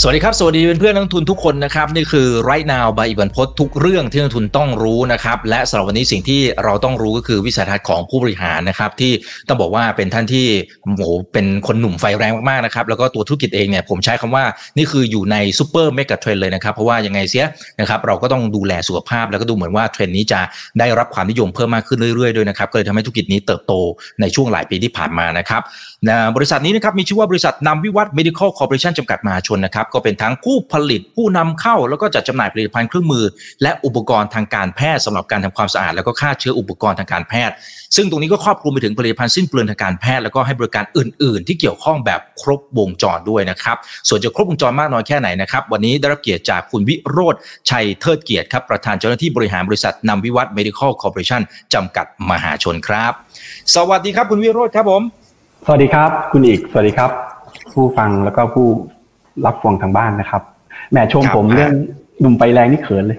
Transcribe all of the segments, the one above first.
สวัสดีครับ สวัสดีเพื่อนนักลงทุนทุกคนนะครับ นี่คือ right now by อิบันพศทุกเรื่องที่นักลงทุนต้องรู้นะครับ และสำหรับวันนี้สิ่งที่เราต้องรู้ก็คือวิสัยทัศน์ของผู้บริหารนะครับ ที่ต้องบอกว่าเป็นท่านที่โหเป็นคนหนุ่มไฟแรงมากๆนะครับ แล้วก็ตัวธุรกิจเองเนี่ยผมใช้คำว่านี่คืออยู่ใน super mega trend เลยนะครับ เพราะว่ายังไงเสียนะครับเราก็ต้องดูแลสุขภาพ แล้วก็ดูเหมือนว่าเทรนด์นี้จะได้รับความนิยมเพิ่มมากขึ้นเรื่อยๆด้วยนะครับก็เลยทำให้ธุรกิจนี้เติบโตในช่วงหลายปีที่ผ่านมานะครับบริษัทนี้นะครับมีชื่อว่าบริษัทนำวิวัฒน์ medical corporation จำกัดมหาชนนะครับก็เป็นทั้งผู้ผลิตผู้นำเข้า แล้วก็จัดจำหน่ายผลิตภัณฑ์เครื่องมือ และอุปกรณ์ทางการแพทย์สำหรับการทำความสะอาด แล้วก็ฆ่าเชื้ออุปกรณ์ทางการแพทย์ ซึ่งตรงนี้ก็ครอบคลุมไปถึงผลิตภัณฑ์สิ้นเปลืองทางการแพทย์แล้วก็ให้บริการอื่น ๆ ที่เกี่ยวข้องแบบครบวงจรด้วยนะครับส่วนจะครบวงจรมากน้อยแค่ไหนนะครับวันนี้ได้รับเกียรติจากคุณวิโรธชัยเทิดเกียรติครับประธานเจ้าหน้าที่บริหารบริษัทนำวิวัฒน์ medical corporation จำกัดมหาชนครับ สวัสดีครับคุณวิโรธครับผม สวัสดีครับ คุณอีก สวัสดีครับ ผู้ฟังแล้วก็ผู้ รับฟังทางบ้านนะครับแหมชมครับผมเรื่องหนุ่มไฟแรงนี่เขินเลย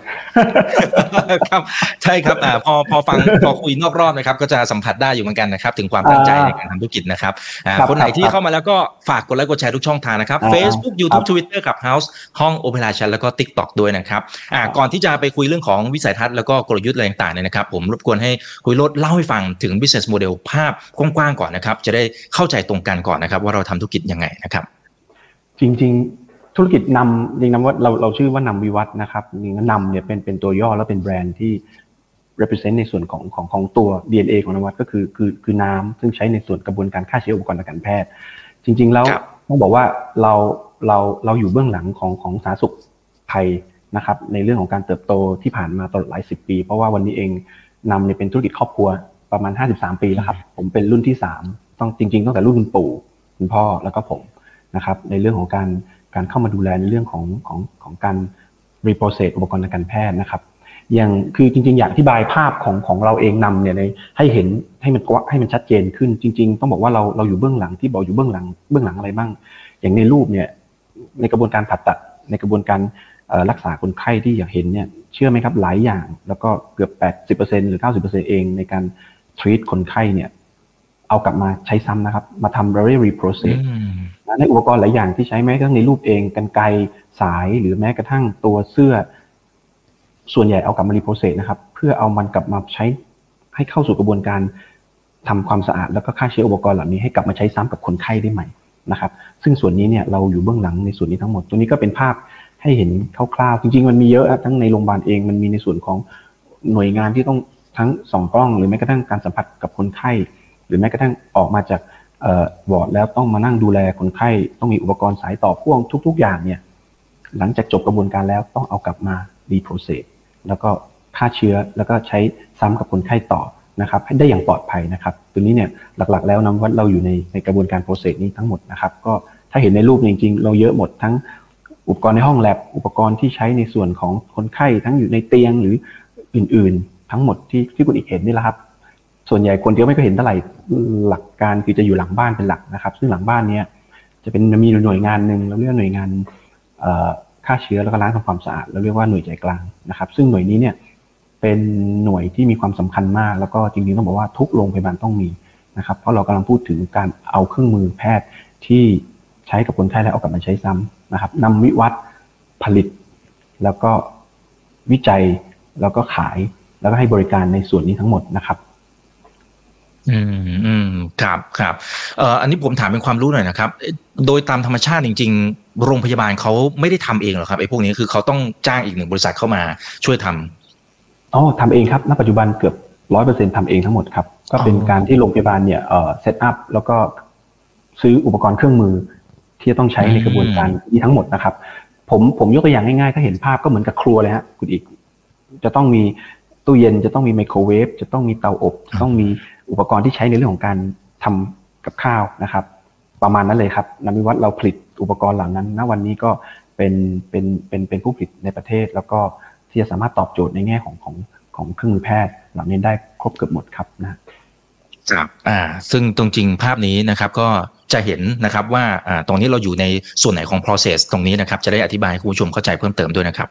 ครับใช่ครับอ่าพอพอฟังพอคุยนอกรอบนะครับ ก็จะสัมผัสได้อยู่เหมือนกันนะครับ ถึงความตั้งใจอ่าในการทำธุรกิจนะครับอ่าครับคนไหนที่ครับเข้ามาแล้วก็ฝากกดไลค์กดแชร์ทุกช่องทางนะครับอ่า Facebook ค YouTube รับ Twitter กับ House ห้อง Opera Chat แล้วก็ TikTok ด้วยนะครับอ่าก่อนที่จะไปคุยเรื่องของวิสัยทัศน์แล้วก็กลยุทธ์อะไรต่างๆเนี่ยนะครับ ผมรบกวนให้คุยโรดเล่าให้ฟังถึง business model ภาพกว้างๆก่อนนะครับ จะได้เข้าใจตรงกันก่อนนะครับ ว่าเราทำธุรกิจยังไงนะครับ จริง ๆ ธุรกิจนำจริงๆนำว่าเราเราชื่อว่านำวิวัฒน์นะครับจริงๆนำเนี่ยเป็นเป็นตัวย่อแล้วเป็นแบรนด์ที่ represent ในส่วนของของของตัว DNA ของนวัตก็คือคือคือน้ำซึ่งใช้ในส่วนกระบวนการฆ่าเชื้ออุปกรณ์ทางการแพทย์ จริง ๆ แล้วครับต้องบอกว่าเราเราเราอยู่เบื้องหลังของของสาธารณสุขไทยนะครับในเรื่องของการเติบโตที่ผ่านมาตลอดหลายสิบปี เพราะว่าวันนี้เองนำเนี่ยเป็นธุรกิจครอบครัวประมาณ 53 ปีแล้วครับ ผมเป็นรุ่นที่ 3 ต้องจริง ๆ ตั้งแต่รุ่นคุณปู่คุณพ่อแล้วก็ผม นะครับในเรื่องของการการเข้ามาดูแลในเรื่องของของของการรีโปรเซสอุปกรณ์ทางการแพทย์นะครับอย่างคือจริงๆ อยากอธิบายภาพของของเราเองนำเนี่ยในให้เห็นให้มันกว้าให้มันชัดเจนขึ้น จริง ๆ ต้องบอกว่าเราเราอยู่เบื้องหลังที่บอกอยู่เบื้องหลังเบื้องหลังอะไรบ้าง อย่างในรูปเนี่ยในกระบวนการผ่าตัดในกระบวนการรักษาคนไข้ที่อยากเห็นเนี่ยเชื่อไหมครับหลายอย่าง แล้วก็เกือบ 80%หรือ 90%เองในการ treat คนไข้เนี่ย เอากลับมาใช้ซ้ำนะครับ มาทำ r e reprocess อืมในอุปกรณ์หลายอย่างที่ใช้แม้กระทั่งในรูปเองกันไกรสายหรือแม้กระทั่งตัวเสื้อ ส่วนใหญ่เอากลับมารีโพรเซสนะครับ เพื่อเอามันกลับมาใช้ให้เข้าสู่กระบวนการทำความสะอาด แล้วก็ฆ่าเชื้ออุปกรณ์เหล่านี้ให้กลับมาใช้ซ้ำกับคนไข้ได้ใหม่นะครับ ซึ่งส่วนนี้เนี่ยเราอยู่เบื้องหลังในส่วนนี้ทั้งหมด ตัวนี้ก็เป็นภาพให้เห็นคร่าวๆจริง ๆ มันมีเยอะอะทั้งในโรงพยาบาลเองมันมีในส่วนของหน่วยงานที่ต้องทั้งส่องกล้อง หรือแม้กระทั่งการสัมผัสกับคนไข้ หรือแม้กระทั่งออกมาจากเอ่อวอร์ดแล้วต้องมานั่งดูแลคนไข้ ต้องมีอุปกรณ์สายต่อพ่วงทุก ๆ อย่างเนี่ยหลังจากจบกระบวนการแล้วต้องเอากลับมา reprocess แล้วก็ฆ่าเชื้อแล้วก็ใช้ซ้ำกับคนไข้ต่อนะครับให้ได้อย่างปลอดภัยนะครับ ตัวนี้เนี่ยหลักๆ แล้วนำวิวัฒน์เราอยู่ในในกระบวนการ process นี้ทั้งหมดนะครับ ก็ถ้าเห็นในรูปจริงๆ เราเยอะหมดทั้งอุปกรณ์ในห้องแล็บอุปกรณ์ที่ใช้ในส่วนของคนไข้ทั้งอยู่ในเตียงหรืออื่นๆ ทั้งหมดที่ที่คุณอีกเห็นนี่แหละครับ ส่วนใหญ่คนที่ไม่ก็เห็นเท่าไหร่หลักการคือจะอยู่หลังบ้านเป็นหลักนะครับ ซึ่งหลังบ้านเนี้ยจะเป็นมีหน่วยงานหนึ่งเราเรียกว่าหน่วยงานฆ่าเชื้อแล้วก็ล้างทำความสะอาดเราเรียกว่าหน่วยใจกลางนะครับ ซึ่งหน่วยนี้เนี่ยเป็นหน่วยที่มีความสำคัญมาก แล้วก็จริงๆต้องบอกว่าทุกโรงพยาบาลต้องมีนะครับเพราะเรากำลังพูดถึงการเอาเครื่องมือแพทย์ที่ใช้กับคนไข้แล้วเอากลับมาใช้ซ้ำนะครับนำวิวัฒน์ผลิต แล้วก็วิจัยแล้วก็ขายแล้วก็ให้บริการในส่วนนี้ทั้งหมดนะครับ อืมอืมครับครับเอ่ออันนี้ผมถามเป็นความรู้หน่อยนะครับเอ๊ะโดยตามธรรมชาติจริง ๆ โรงพยาบาลเขาไม่ได้ทำเองหรอครับไอ้พวกนี้คือเขาต้องจ้างอีกหนึ่งบริษัทเข้ามาช่วยทำอ๋อทำเองครับณปัจจุบันเกือบร้อยเปอร์เซ็นทำเองทั้งหมดครับ ก็เป็นอ๋อการที่โรงพยาบาลเนี่ยเอ่อเซตอัพแล้วก็ซื้ออุปกรณ์เครื่องมือที่จะต้องใช้ในกระบวนการนี้ทั้งหมดนะครับ ผมผมยกตัวอย่างง่ายๆ ถ้าเห็นภาพก็เหมือนกับครัวเลยฮะคุณอีก จะต้องมีตู้เย็นจะต้องมีไมโครเวฟจะต้องมีเตาอบจะต้องมี อุปกรณ์ที่ใช้ในเรื่องของการทำกับข้าวนะครับ ประมาณนั้นเลยครับนำวิวัฒน์เราผลิตอุปกรณ์เหล่านั้นณวันนี้ก็เป็นเป็นเป็นเป็นผู้ผลิตในประเทศ แล้วก็ที่จะสามารถตอบโจทย์ในแง่ของของของเครื่องมือแพทย์เหล่านี้ได้ครบเกือบหมดครับนะครับอ่าซึ่งตรงจริงภาพนี้นะครับก็จะเห็นนะครับว่าอ่าตรงนี้เราอยู่ในส่วนไหนของ process ตรงนี้นะครับ จะได้อธิบายให้คุณผู้ชมเข้าใจเพิ่มเติมด้วยนะครับ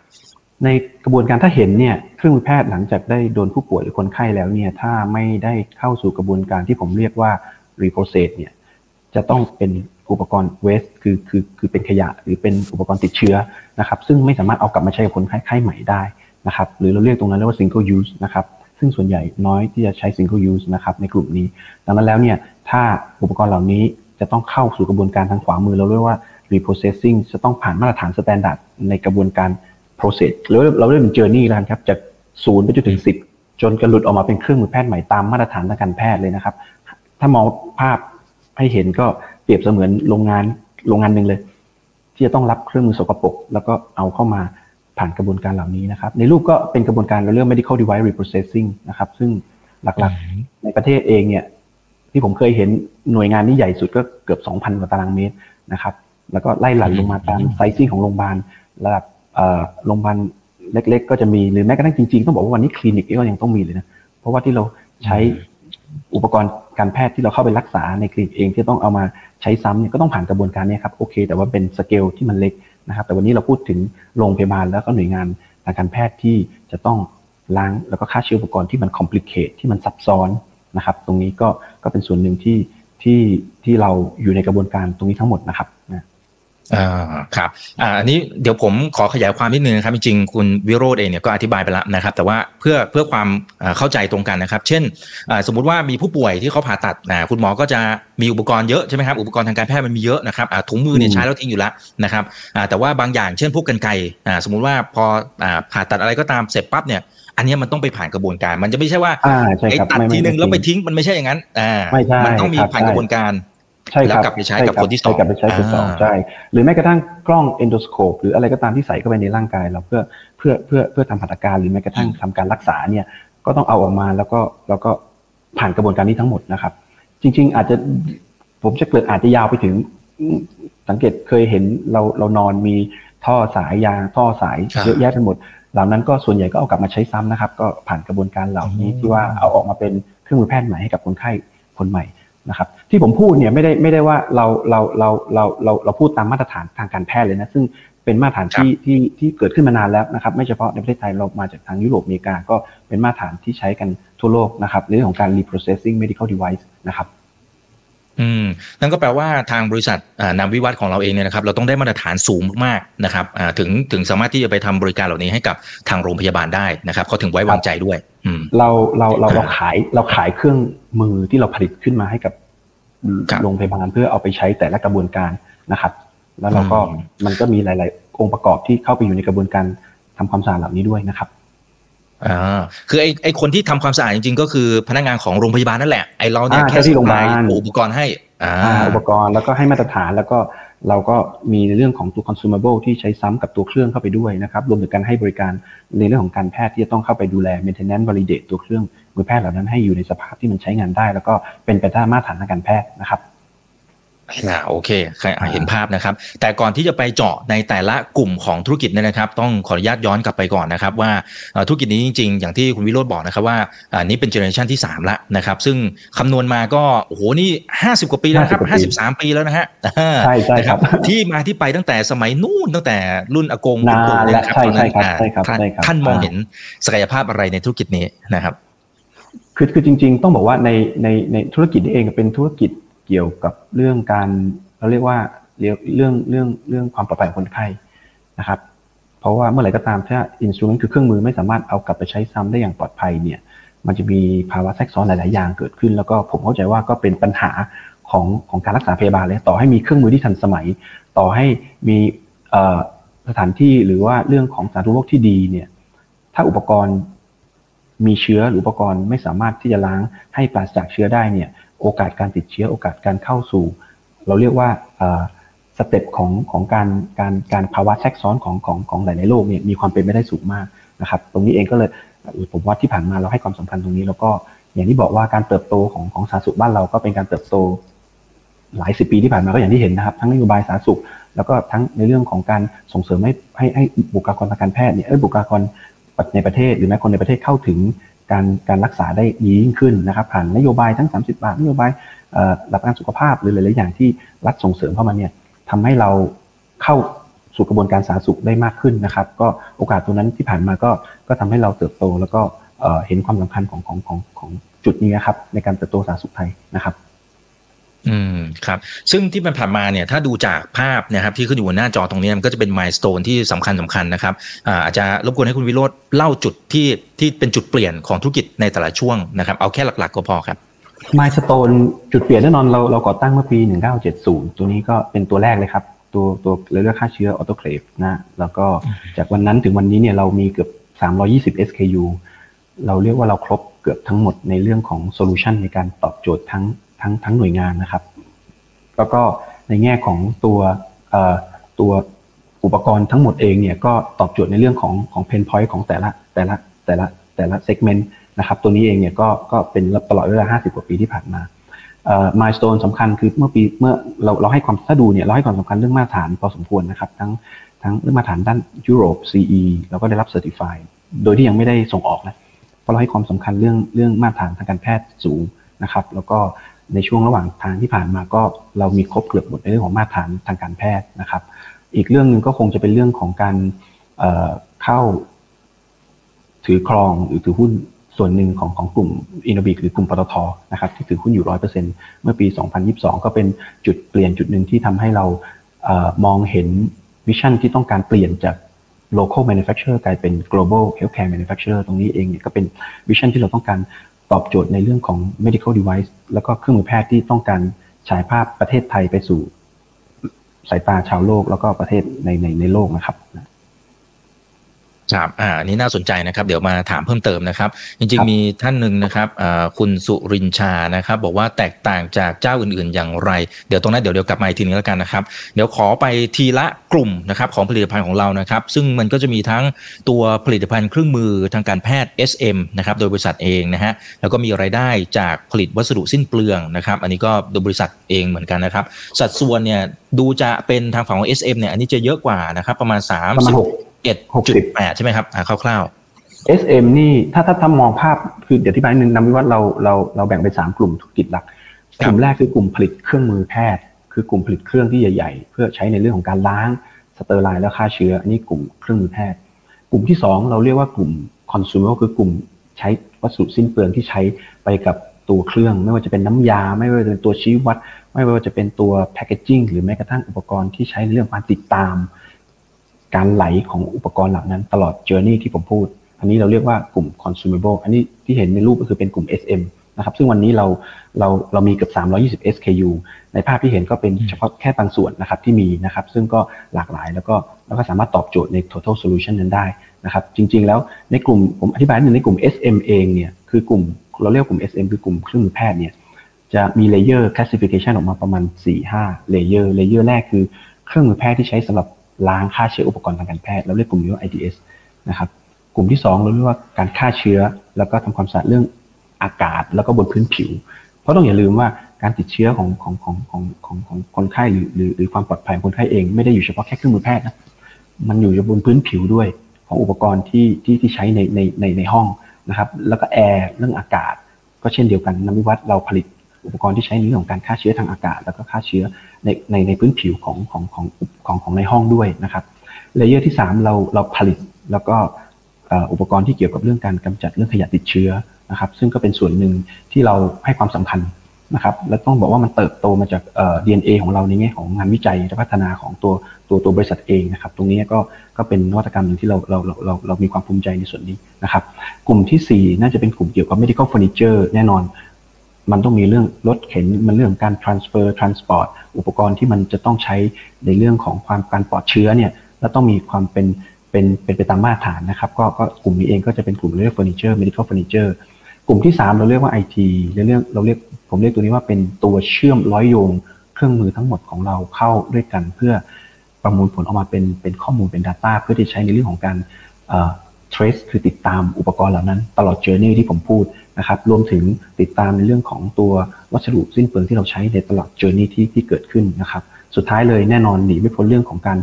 ในกระบวนการถ้าเห็นเนี่ยเครื่องมือแพทย์หลังจากได้โดนผู้ป่วยหรือคนไข้แล้วเนี่ยถ้าไม่ได้เข้าสู่กระบวนการที่ผมเรียกว่า reprocess เนี่ยจะต้องเป็นอุปกรณ์ waste คือคือคือเป็นขยะหรือเป็นอุปกรณ์ติดเชื้อนะครับซึ่งไม่สามารถเอากลับมาใช้กับคนไข้ไข้ใหม่ได้นะครับหรือเราเรียกตรงนั้นเรียกว่า single use นะครับซึ่งส่วนใหญ่น้อยที่จะใช้ single use นะครับในกลุ่มนี้ ดังนั้นแล้วเนี่ยถ้าอุปกรณ์เหล่านี้จะต้องเข้าสู่กระบวนการทางขวามือเราเรียกว่า reprocessing จะต้องผ่านมาตรฐาน standard ในกระบวนการ process หรือเราเรียกเป็น journey แล้วครับ จากศูนย์ไปจนถึงสิบจนกระหลุดออกมาเป็นเครื่องมือแพทย์ใหม่ตามมาตรฐานทางการแพทย์เลยนะครับ ถ้ามองภาพให้เห็นก็เปรียบเสมือนโรงงานโรงงานหนึ่งเลย ที่จะต้องรับเครื่องมือสกปรกแล้วก็เอาเข้ามาผ่านกระบวนการเหล่านี้นะครับ ในรูปก็เป็นกระบวนการเราเรียก medical device reprocessing นะครับ ซึ่งหลักๆ ในประเทศเองเนี่ย ที่ผมเคยเห็นหน่วยงานนี้ใหญ่สุดก็เกือบ 2,000 กว่าตารางเมตรนะครับ แล้วก็ไล่ลั่นลงมาตาม sizing ของโรงพยาบาลระดับ โรงพยาบาลเล็ก ๆ ก็จะมีหรือแม้กระทั่งจริงๆต้องบอกว่าวันนี้คลินิกก็ยังต้องมีเลยนะเพราะว่าที่เราใช้อุปกรณ์การแพทย์ที่เราเข้าไปรักษาในคลินิกเองที่ต้องเอามาใช้ซ้ำเนี่ยก็ต้องผ่านกระบวนการนี้ครับโอเค แต่ว่าเป็นสเกลที่มันเล็กนะครับ แต่วันนี้เราพูดถึงโรงพยาบาลแล้วก็หน่วยงานทางการแพทย์ที่จะต้องล้างแล้วก็ฆ่าเชื้ออุปกรณ์ที่มันคอมพลีเคทที่มันซับซ้อนนะครับ ตรงนี้ก็ก็เป็นส่วนหนึ่งที่ที่ที่เราอยู่ในกระบวนการตรงนี้ทั้งหมดนะครับนะ อ่าครับอ่าอันนี้เดี๋ยวผมขอขยายความนิดนึงนะครับจริงๆคุณวิโรธเองเนี่ยก็อธิบายไปแล้วนะครับ แต่ว่าเพื่อเพื่อความเข้าใจตรงกันนะครับ เช่นสมมุติว่ามีผู้ป่วยที่เขาผ่าตัดนะคุณหมอก็จะมีอุปกรณ์เยอะใช่ไหมครับอุปกรณ์ทางการแพทย์มันมีเยอะนะครับถุงมือเนี่ยใช้แล้วทิ้งอยู่แล้วนะครับแต่ว่าบางอย่างเช่นพวกกันไกสมมุติว่าพอผ่าตัดอะไรก็ตามเสร็จปั๊บเนี่ยอันนี้มันต้องไปผ่านกระบวนการ มันจะไม่ใช่ว่าไอ้ตัดทีนึงแล้วไปทิ้งมันไม่ใช่อย่างนั้นอ่ามันต้องมีผ่านกระบวนการ ใช่ครับกลับไปใช้กับคนที่สองกลับไปใช้คนสองใช่หรือแม้กระทั่งกล้องเอนโดสโคปหรืออะไรก็ตามที่ใส่เข้าไปในร่างกายเราเพื่อเพื่อเพื่อเพื่อทำหัตถการหรือแม้กระทั่งทำการรักษาเนี่ยก็ต้องเอาออกมาแล้วก็แล้วก็ผ่านกระบวนการนี้ทั้งหมดนะครับ จริง ๆ อาจจะผมจะเกิดอาจจะยาวไปถึง สังเกตเคยเห็นเราเรานอนมีท่อสายยางท่อสายเยอะแยะไปหมดเหล่านั้นก็ส่วนใหญ่ก็เอากลับมาใช้ซ้ำนะครับ ก็ผ่านกระบวนการเหล่านี้ที่ว่าเอาออกมาเป็นเครื่องมือแพทย์ใหม่ให้กับคนไข้คนใหม่ นะครับที่ผมพูดเนี่ยไม่ได้ไม่ได้ว่าเราเราเราเราเราเราพูดตามมาตรฐานทางการแพทย์เลยนะซึ่งเป็นมาตรฐานที่ที่ที่เกิดขึ้นมานานแล้วนะครับไม่เฉพาะในประเทศไทยเรามาจากทางยุโรปอเมริกาก็เป็นมาตรฐานที่ใช้กันทั่วโลกนะครับเรื่องของการ reprocessing medical device นะครับ อืมนั่นก็แปลว่าทางบริษัทนำวิวัฒน์ของเราเองเนี่ยนะครับเราต้องได้มาตรฐานสูงมากๆนะครับถึงถึงสามารถที่จะไปทำบริการเหล่านี้ให้กับทางโรงพยาบาลได้นะครับเขาถึงไว้วางใจด้วยเราเราเราเราขายเราขายเครื่องมือที่เราผลิตขึ้นมาให้กับโรงพยาบาลเพื่อเอาไปใช้แต่ละกระบวนการนะครับ แล้วเราก็มันก็มีหลาย ๆ องค์ประกอบที่เข้าไปอยู่ในกระบวนการทำความสะอาดเหล่านี้ด้วยนะครับ อ่าคือไอ้ไอ้คนที่ทำความสะอาดจริงๆ ก็คือพนักงานของโรงพยาบาลนั่นแหละไอ้เราเนี่ยแค่ที่โรงพยาบาลอุปกรณ์ให้อ่าอุปกรณ์แล้วก็ให้มาตรฐานแล้วก็เราก็มีในเรื่องของตัว consumable ที่ใช้ซ้ำกับตัวเครื่องเข้าไปด้วยนะครับรวมถึงการให้บริการในเรื่องของการแพทย์ที่จะต้องเข้าไปดูแล maintenance validate ตัวเครื่องมือแพทย์เหล่านั้นให้อยู่ในสภาพที่มันใช้งานได้ แล้วก็เป็นไปตามมาตรฐานทางการแพทย์นะครับ อ่าโอเคเห็นภาพนะครับ แต่ก่อนที่จะไปเจาะในแต่ละกลุ่มของธุรกิจเนี่ยนะครับ ต้องขออนุญาตย้อนกลับไปก่อนนะครับ ว่าธุรกิจนี้จริง ๆ อย่างที่คุณวิโรจน์บอกนะครับว่าอันนี้เป็น generation ที่3ละนะครับซึ่งคำนวณมาก็โอ้โหนี่ 50 กว่าปีแล้วครับ 53 ปีแล้วนะฮะใช่ใช่ครับ ที่มาที่ไปตั้งแต่สมัยนู่นตั้งแต่รุ่นอากงนานแล้วใช่ใช่ครับใช่ครับท่านมองเห็นศักยภาพอะไรในธุรกิจนี้นะครับคือคือจริง ๆ ต้องบอกว่าในในในธุรกิจนี้เองเป็นธุรกิจ เกี่ยวกับเรื่องการเราเรียกว่าเรื่องเรื่องเรื่องความปลอดภัยของคนไข้นะครับ เพราะว่าเมื่อไหร่ก็ตามถ้าอินสตูเมนต์คือเครื่องมือไม่สามารถเอากลับไปใช้ซ้ำได้อย่างปลอดภัยเนี่ยมันจะมีภาวะแทรกซ้อนหลาย ๆ อย่างเกิดขึ้น แล้วก็ผมเข้าใจว่าก็เป็นปัญหาของของการรักษาพยาบาลเลยต่อให้มีเครื่องมือที่ทันสมัย ต่อให้มีสถานที่หรือว่าเรื่องของสารทุโรคที่ดีเนี่ยถ้าอุปกรณ์มีเชื้อหรืออุปกรณ์ไม่สามารถที่จะล้างให้ปราศจากเชื้อได้เนี่ย โอกาสการติดเชื้อโอกาสการเข้าสู่ เราเรียกว่าสเต็ปของของการการการภาวะแทรกซ้อนของของของหลายๆโรคเนี่ยมีความเป็นไม่ได้สูงมากนะครับ ตรงนี้เองก็เลยผมว่าที่ผ่านมาเราให้ความสำคัญตรงนี้ แล้วก็อย่างที่บอกว่าการเติบโตของของสาธารณสุขบ้านเราก็เป็นการเติบโต หลายสิบปีที่ผ่านมาก็อย่างที่เห็นนะครับ ทั้งนโยบายสาธารณสุข แล้วก็ทั้งในเรื่องของการส่งเสริมให้ให้ให้บุคลากรทางการแพทย์เนี่ยบุคลากรในประเทศหรือแม้คนในประเทศเข้าถึง การการรักษาได้ดียิ่งขึ้นนะครับผ่านนโยบายทั้ง 30 บาทนโยบายหลักการสุขภาพหรือหลายๆอย่างที่รัฐส่งเสริมเข้ามาเนี่ยทำให้เราเข้าสู่กระบวนการสาธารณสุขได้มากขึ้นนะครับ ก็โอกาสตัวนั้นที่ผ่านมาก็ก็ทำให้เราเติบโต แล้วก็เห็นความสำคัญของของของของจุดนี้ครับในการเติบโตสาธารณสุขไทยนะครับ อืมครับซึ่งที่มันผ่านมาเนี่ยถ้าดูจากภาพนะครับที่ขึ้นอยู่บนหน้าจอตรงนี้มันก็จะเป็นมายสเตนที่สำคัญสำคัญนะครับอาจจะรบกวนให้คุณวิโรธเล่าจุดที่ที่เป็นจุดเปลี่ยนของธุรกิจในแต่ละช่วงนะครับเอาแค่หลักๆก็พอครับมายสเตนจุดเปลี่ยนแน่นอนเราเราก่อตั้งเมื่อปี 1970 ตัวนี้ก็เป็นตัวแรกเลยครับ ตัวตัวเรื่องค่าเชื้อออโตเคลฟนะแล้วก็จากวันนั้นถึงวันนี้เนี่ยเรามีเกือบ 320 SKU เราเรียกว่าเราครบเกือบทั้งหมดในเรื่องของ solution ในการตอบโจทย์ทั้ง ทั้งทั้งหน่วยงานนะครับ แล้วก็ในแง่ของตัวตัวอุปกรณ์ทั้งหมดเองเนี่ยก็ตอบโจทย์ในเรื่องของของ pain point ของแต่ละแต่ละแต่ละแต่ละ segment นะครับตัวนี้เองเนี่ยก็ก็เป็นตลอดเวลา 50 กว่าปีที่ผ่านมาเอ่อ milestone สำคัญคือเมื่อปีเมื่อเราเราให้ความถ้าดูเนี่ยเราให้ความสำคัญเรื่องมาตรฐานพอสมควรนะครับ ทั้งทั้งเรื่องมาตรฐานด้านยุโรป CE แล้วก็ได้รับ certify โดยที่ยังไม่ได้ส่งออกนะเพราะเราให้ความสำคัญเรื่องเรื่องมาตรฐานทางการแพทย์สูงนะครับ แล้วก็ ในช่วงระหว่างทางที่ผ่านมาก็เรามีครบเกือบหมดในเรื่องของมาตรฐานทางการแพทย์นะครับ อีกเรื่องหนึ่งก็คงจะเป็นเรื่องของการเข้า ถือครองหรือถือหุ้นส่วนหนึ่งของของกลุ่ม Innobic หรือกลุ่มปตทนะครับที่ถือหุ้นอยู่ร้อยเปอร์เซ็นต์เมื่อปี 2022 ก็เป็นจุดเปลี่ยนจุดหนึ่งที่ทำให้เราเอมองเห็นวิชั่นที่ต้องการเปลี่ยนจาก local manufacturer กลายเป็น global healthcare manufacturer ตรงนี้เองเนี่ยก็เป็นวิชั่นที่เราต้องการ ตอบโจทย์ในเรื่องของ medical device แล้วก็เครื่องมือแพทย์ที่ต้องการฉายภาพประเทศไทยไปสู่สายตาชาวโลกแล้วก็ประเทศในในในโลกนะครับ ครับอ่านี้น่าสนใจนะครับ เดี๋ยวมาถามเพิ่มเติมนะครับ จริงๆ มีท่านหนึ่งนะครับอ่าคุณสุรินชานะครับ บอกว่าแตกต่างจากเจ้าอื่นๆ อย่างไร เดี๋ยวตรงนั้นเดี๋ยวเดี๋ยวกลับมาอีกทีนึงแล้วกันนะครับ เดี๋ยวขอไปทีละกลุ่มนะครับของผลิตภัณฑ์ของเรานะครับ ซึ่งมันก็จะมีทั้งตัวผลิตภัณฑ์เครื่องมือทางการแพทย์ SM นะครับโดยบริษัทเองนะฮะแล้วก็มีรายได้จากผลิตวัสดุสิ้นเปลืองนะครับอันนี้ก็โดยบริษัทเองเหมือนกันนะครับ สัดส่วนเนี่ยดูจะเป็นทางฝั่งของ SM เนี่ยอันนี้จะเยอะกว่านะครับประมาณ30 เอ็ดหกสิบแปดใช่ไหมครับอ่าคร่าวๆ SM นี่ถ้าถ้าถ้ามองภาพคือเดี๋ยวที่บายนึงนำวิวัฒน์เราเราเราแบ่งเป็นสามกลุ่มธุรกิจหลัก กลุ่มแรกคือกลุ่มผลิตเครื่องมือแพทย์ คือกลุ่มผลิตเครื่องที่ใหญ่ๆ เพื่อใช้ในเรื่องของการล้าง sterile แล้วฆ่าเชื้ออันนี้กลุ่มเครื่องมือแพทย์ กลุ่มที่สองเราเรียกว่ากลุ่มคอน sumer คือกลุ่มใช้วัสดุสิ้นเปลืองที่ใช้ไปกับตัวเครื่อง ไม่ว่าจะเป็นน้ำยา ไม่ว่าจะเป็นตัวชี้วัด ไม่ว่าจะเป็นตัว packaging หรือแม้กระทั่งอุปกรณ์ที่ใช้ในเรื่องการติดตาม การไหลของอุปกรณ์เหล่านั้นตลอด journey ที่ผมพูด อันนี้เราเรียกว่ากลุ่ม consumable อันนี้ที่เห็นในรูปก็คือเป็นกลุ่ม SM นะครับ ซึ่งวันนี้เราเราเรามีเกือบ 320 SKU ในภาพที่เห็นก็เป็นเฉพาะแค่บางส่วนนะครับที่มีนะครับ ซึ่งก็หลากหลายแล้วก็แล้วก็สามารถตอบโจทย์ใน total solution นั้นได้นะครับ จริง ๆ แล้วในกลุ่มผมอธิบายหนึ่งในกลุ่ม SM เองเนี่ยคือกลุ่มเราเรียกกลุ่ม SM คือกลุ่มเครื่องมือแพทย์เนี่ยจะมี layer classification ออกมาประมาณ 4-5 layer layer แรกคือเครื่องมือแพทย์ที่ใช้สำหรับ ล้างฆ่าเชื้ออุปกรณ์ทางการแพทย์เราเรียกกลุ่มนี้ว่า IDS นะครับกลุ่มที่ 2 เราเรียกว่าการฆ่าเชื้อ แล้วก็ทำความสะอาดเรื่องอากาศแล้วก็บนพื้นผิว เพราะต้องอย่าลืมว่าการติดเชื้อของของของของของของคนไข้หรือหรือหรือความปลอดภัยของคนไข้เองไม่ได้อยู่เฉพาะแค่เครื่องมือแพทย์นะมันอยู่บนพื้นผิวด้วยของอุปกรณ์ที่ที่ที่ใช้ในในในในห้องนะครับแล้วก็แอร์เรื่องอากาศ ก็เช่นเดียวกันนวิวัฒน์เราผลิตอุปกรณ์ที่ใช้ในเรื่องของการฆ่าเชื้อทางอากาศ แล้วก็ฆ่าเชื้อ ในในในพื้นผิวของของของของของในห้องด้วยนะครับ layer ที่ 3 เราเราผลิตแล้วก็อุปกรณ์ที่เกี่ยวกับเรื่องการกำจัดเรื่องขยะติดเชื้อนะครับ ซึ่งก็เป็นส่วนหนึ่งที่เราให้ความสำคัญนะครับ และต้องบอกว่ามันเติบโตมาจากดีเอ็นเอของเราในแง่ของงานวิจัยและพัฒนาของตัวตัวตัวบริษัทเองนะครับ ตรงนี้ก็ก็เป็นนวัตกรรมหนึ่งที่เราเราเราเราเรามีความภูมิใจในส่วนนี้นะครับ กลุ่มที่ 4 น่าจะเป็นกลุ่มเกี่ยวกับ medical furniture แน่นอน มันต้องมีเรื่องรถเข็น มันเรื่องการ transfer transport อุปกรณ์ที่มันจะต้องใช้ในเรื่องของความการปลอดเชื้อเนี่ยแล้วต้องมีความเป็นเป็นเป็นไปตามมาตรฐานนะครับก็ก็กลุ่มนี้เองก็จะเป็นกลุ่มเรียกเฟอร์นิเจอร์ medical furniture กลุ่มที่ 3 เราเรียกว่า IT เราเรียกเราเรียกผมเรียกตัวนี้ว่าเป็นตัวเชื่อมร้อยโยง เครื่องมือทั้งหมดของเราเข้าด้วยกัน เพื่อประมวลผลออกมาเป็นเป็นข้อมูลเป็น Data เพื่อที่ใช้ในเรื่องของการ trace คือติดตามอุปกรณ์เหล่านั้น ตลอด journey ที่ผมพูดนะครับ รวมถึงติดตามในเรื่องของตัววัสดุสิ้นเปลืองที่เราใช้ในตลอด journey ที่ที่เกิดขึ้นนะครับ สุดท้ายเลยแน่นอนหนีไม่พ้นเรื่องของการ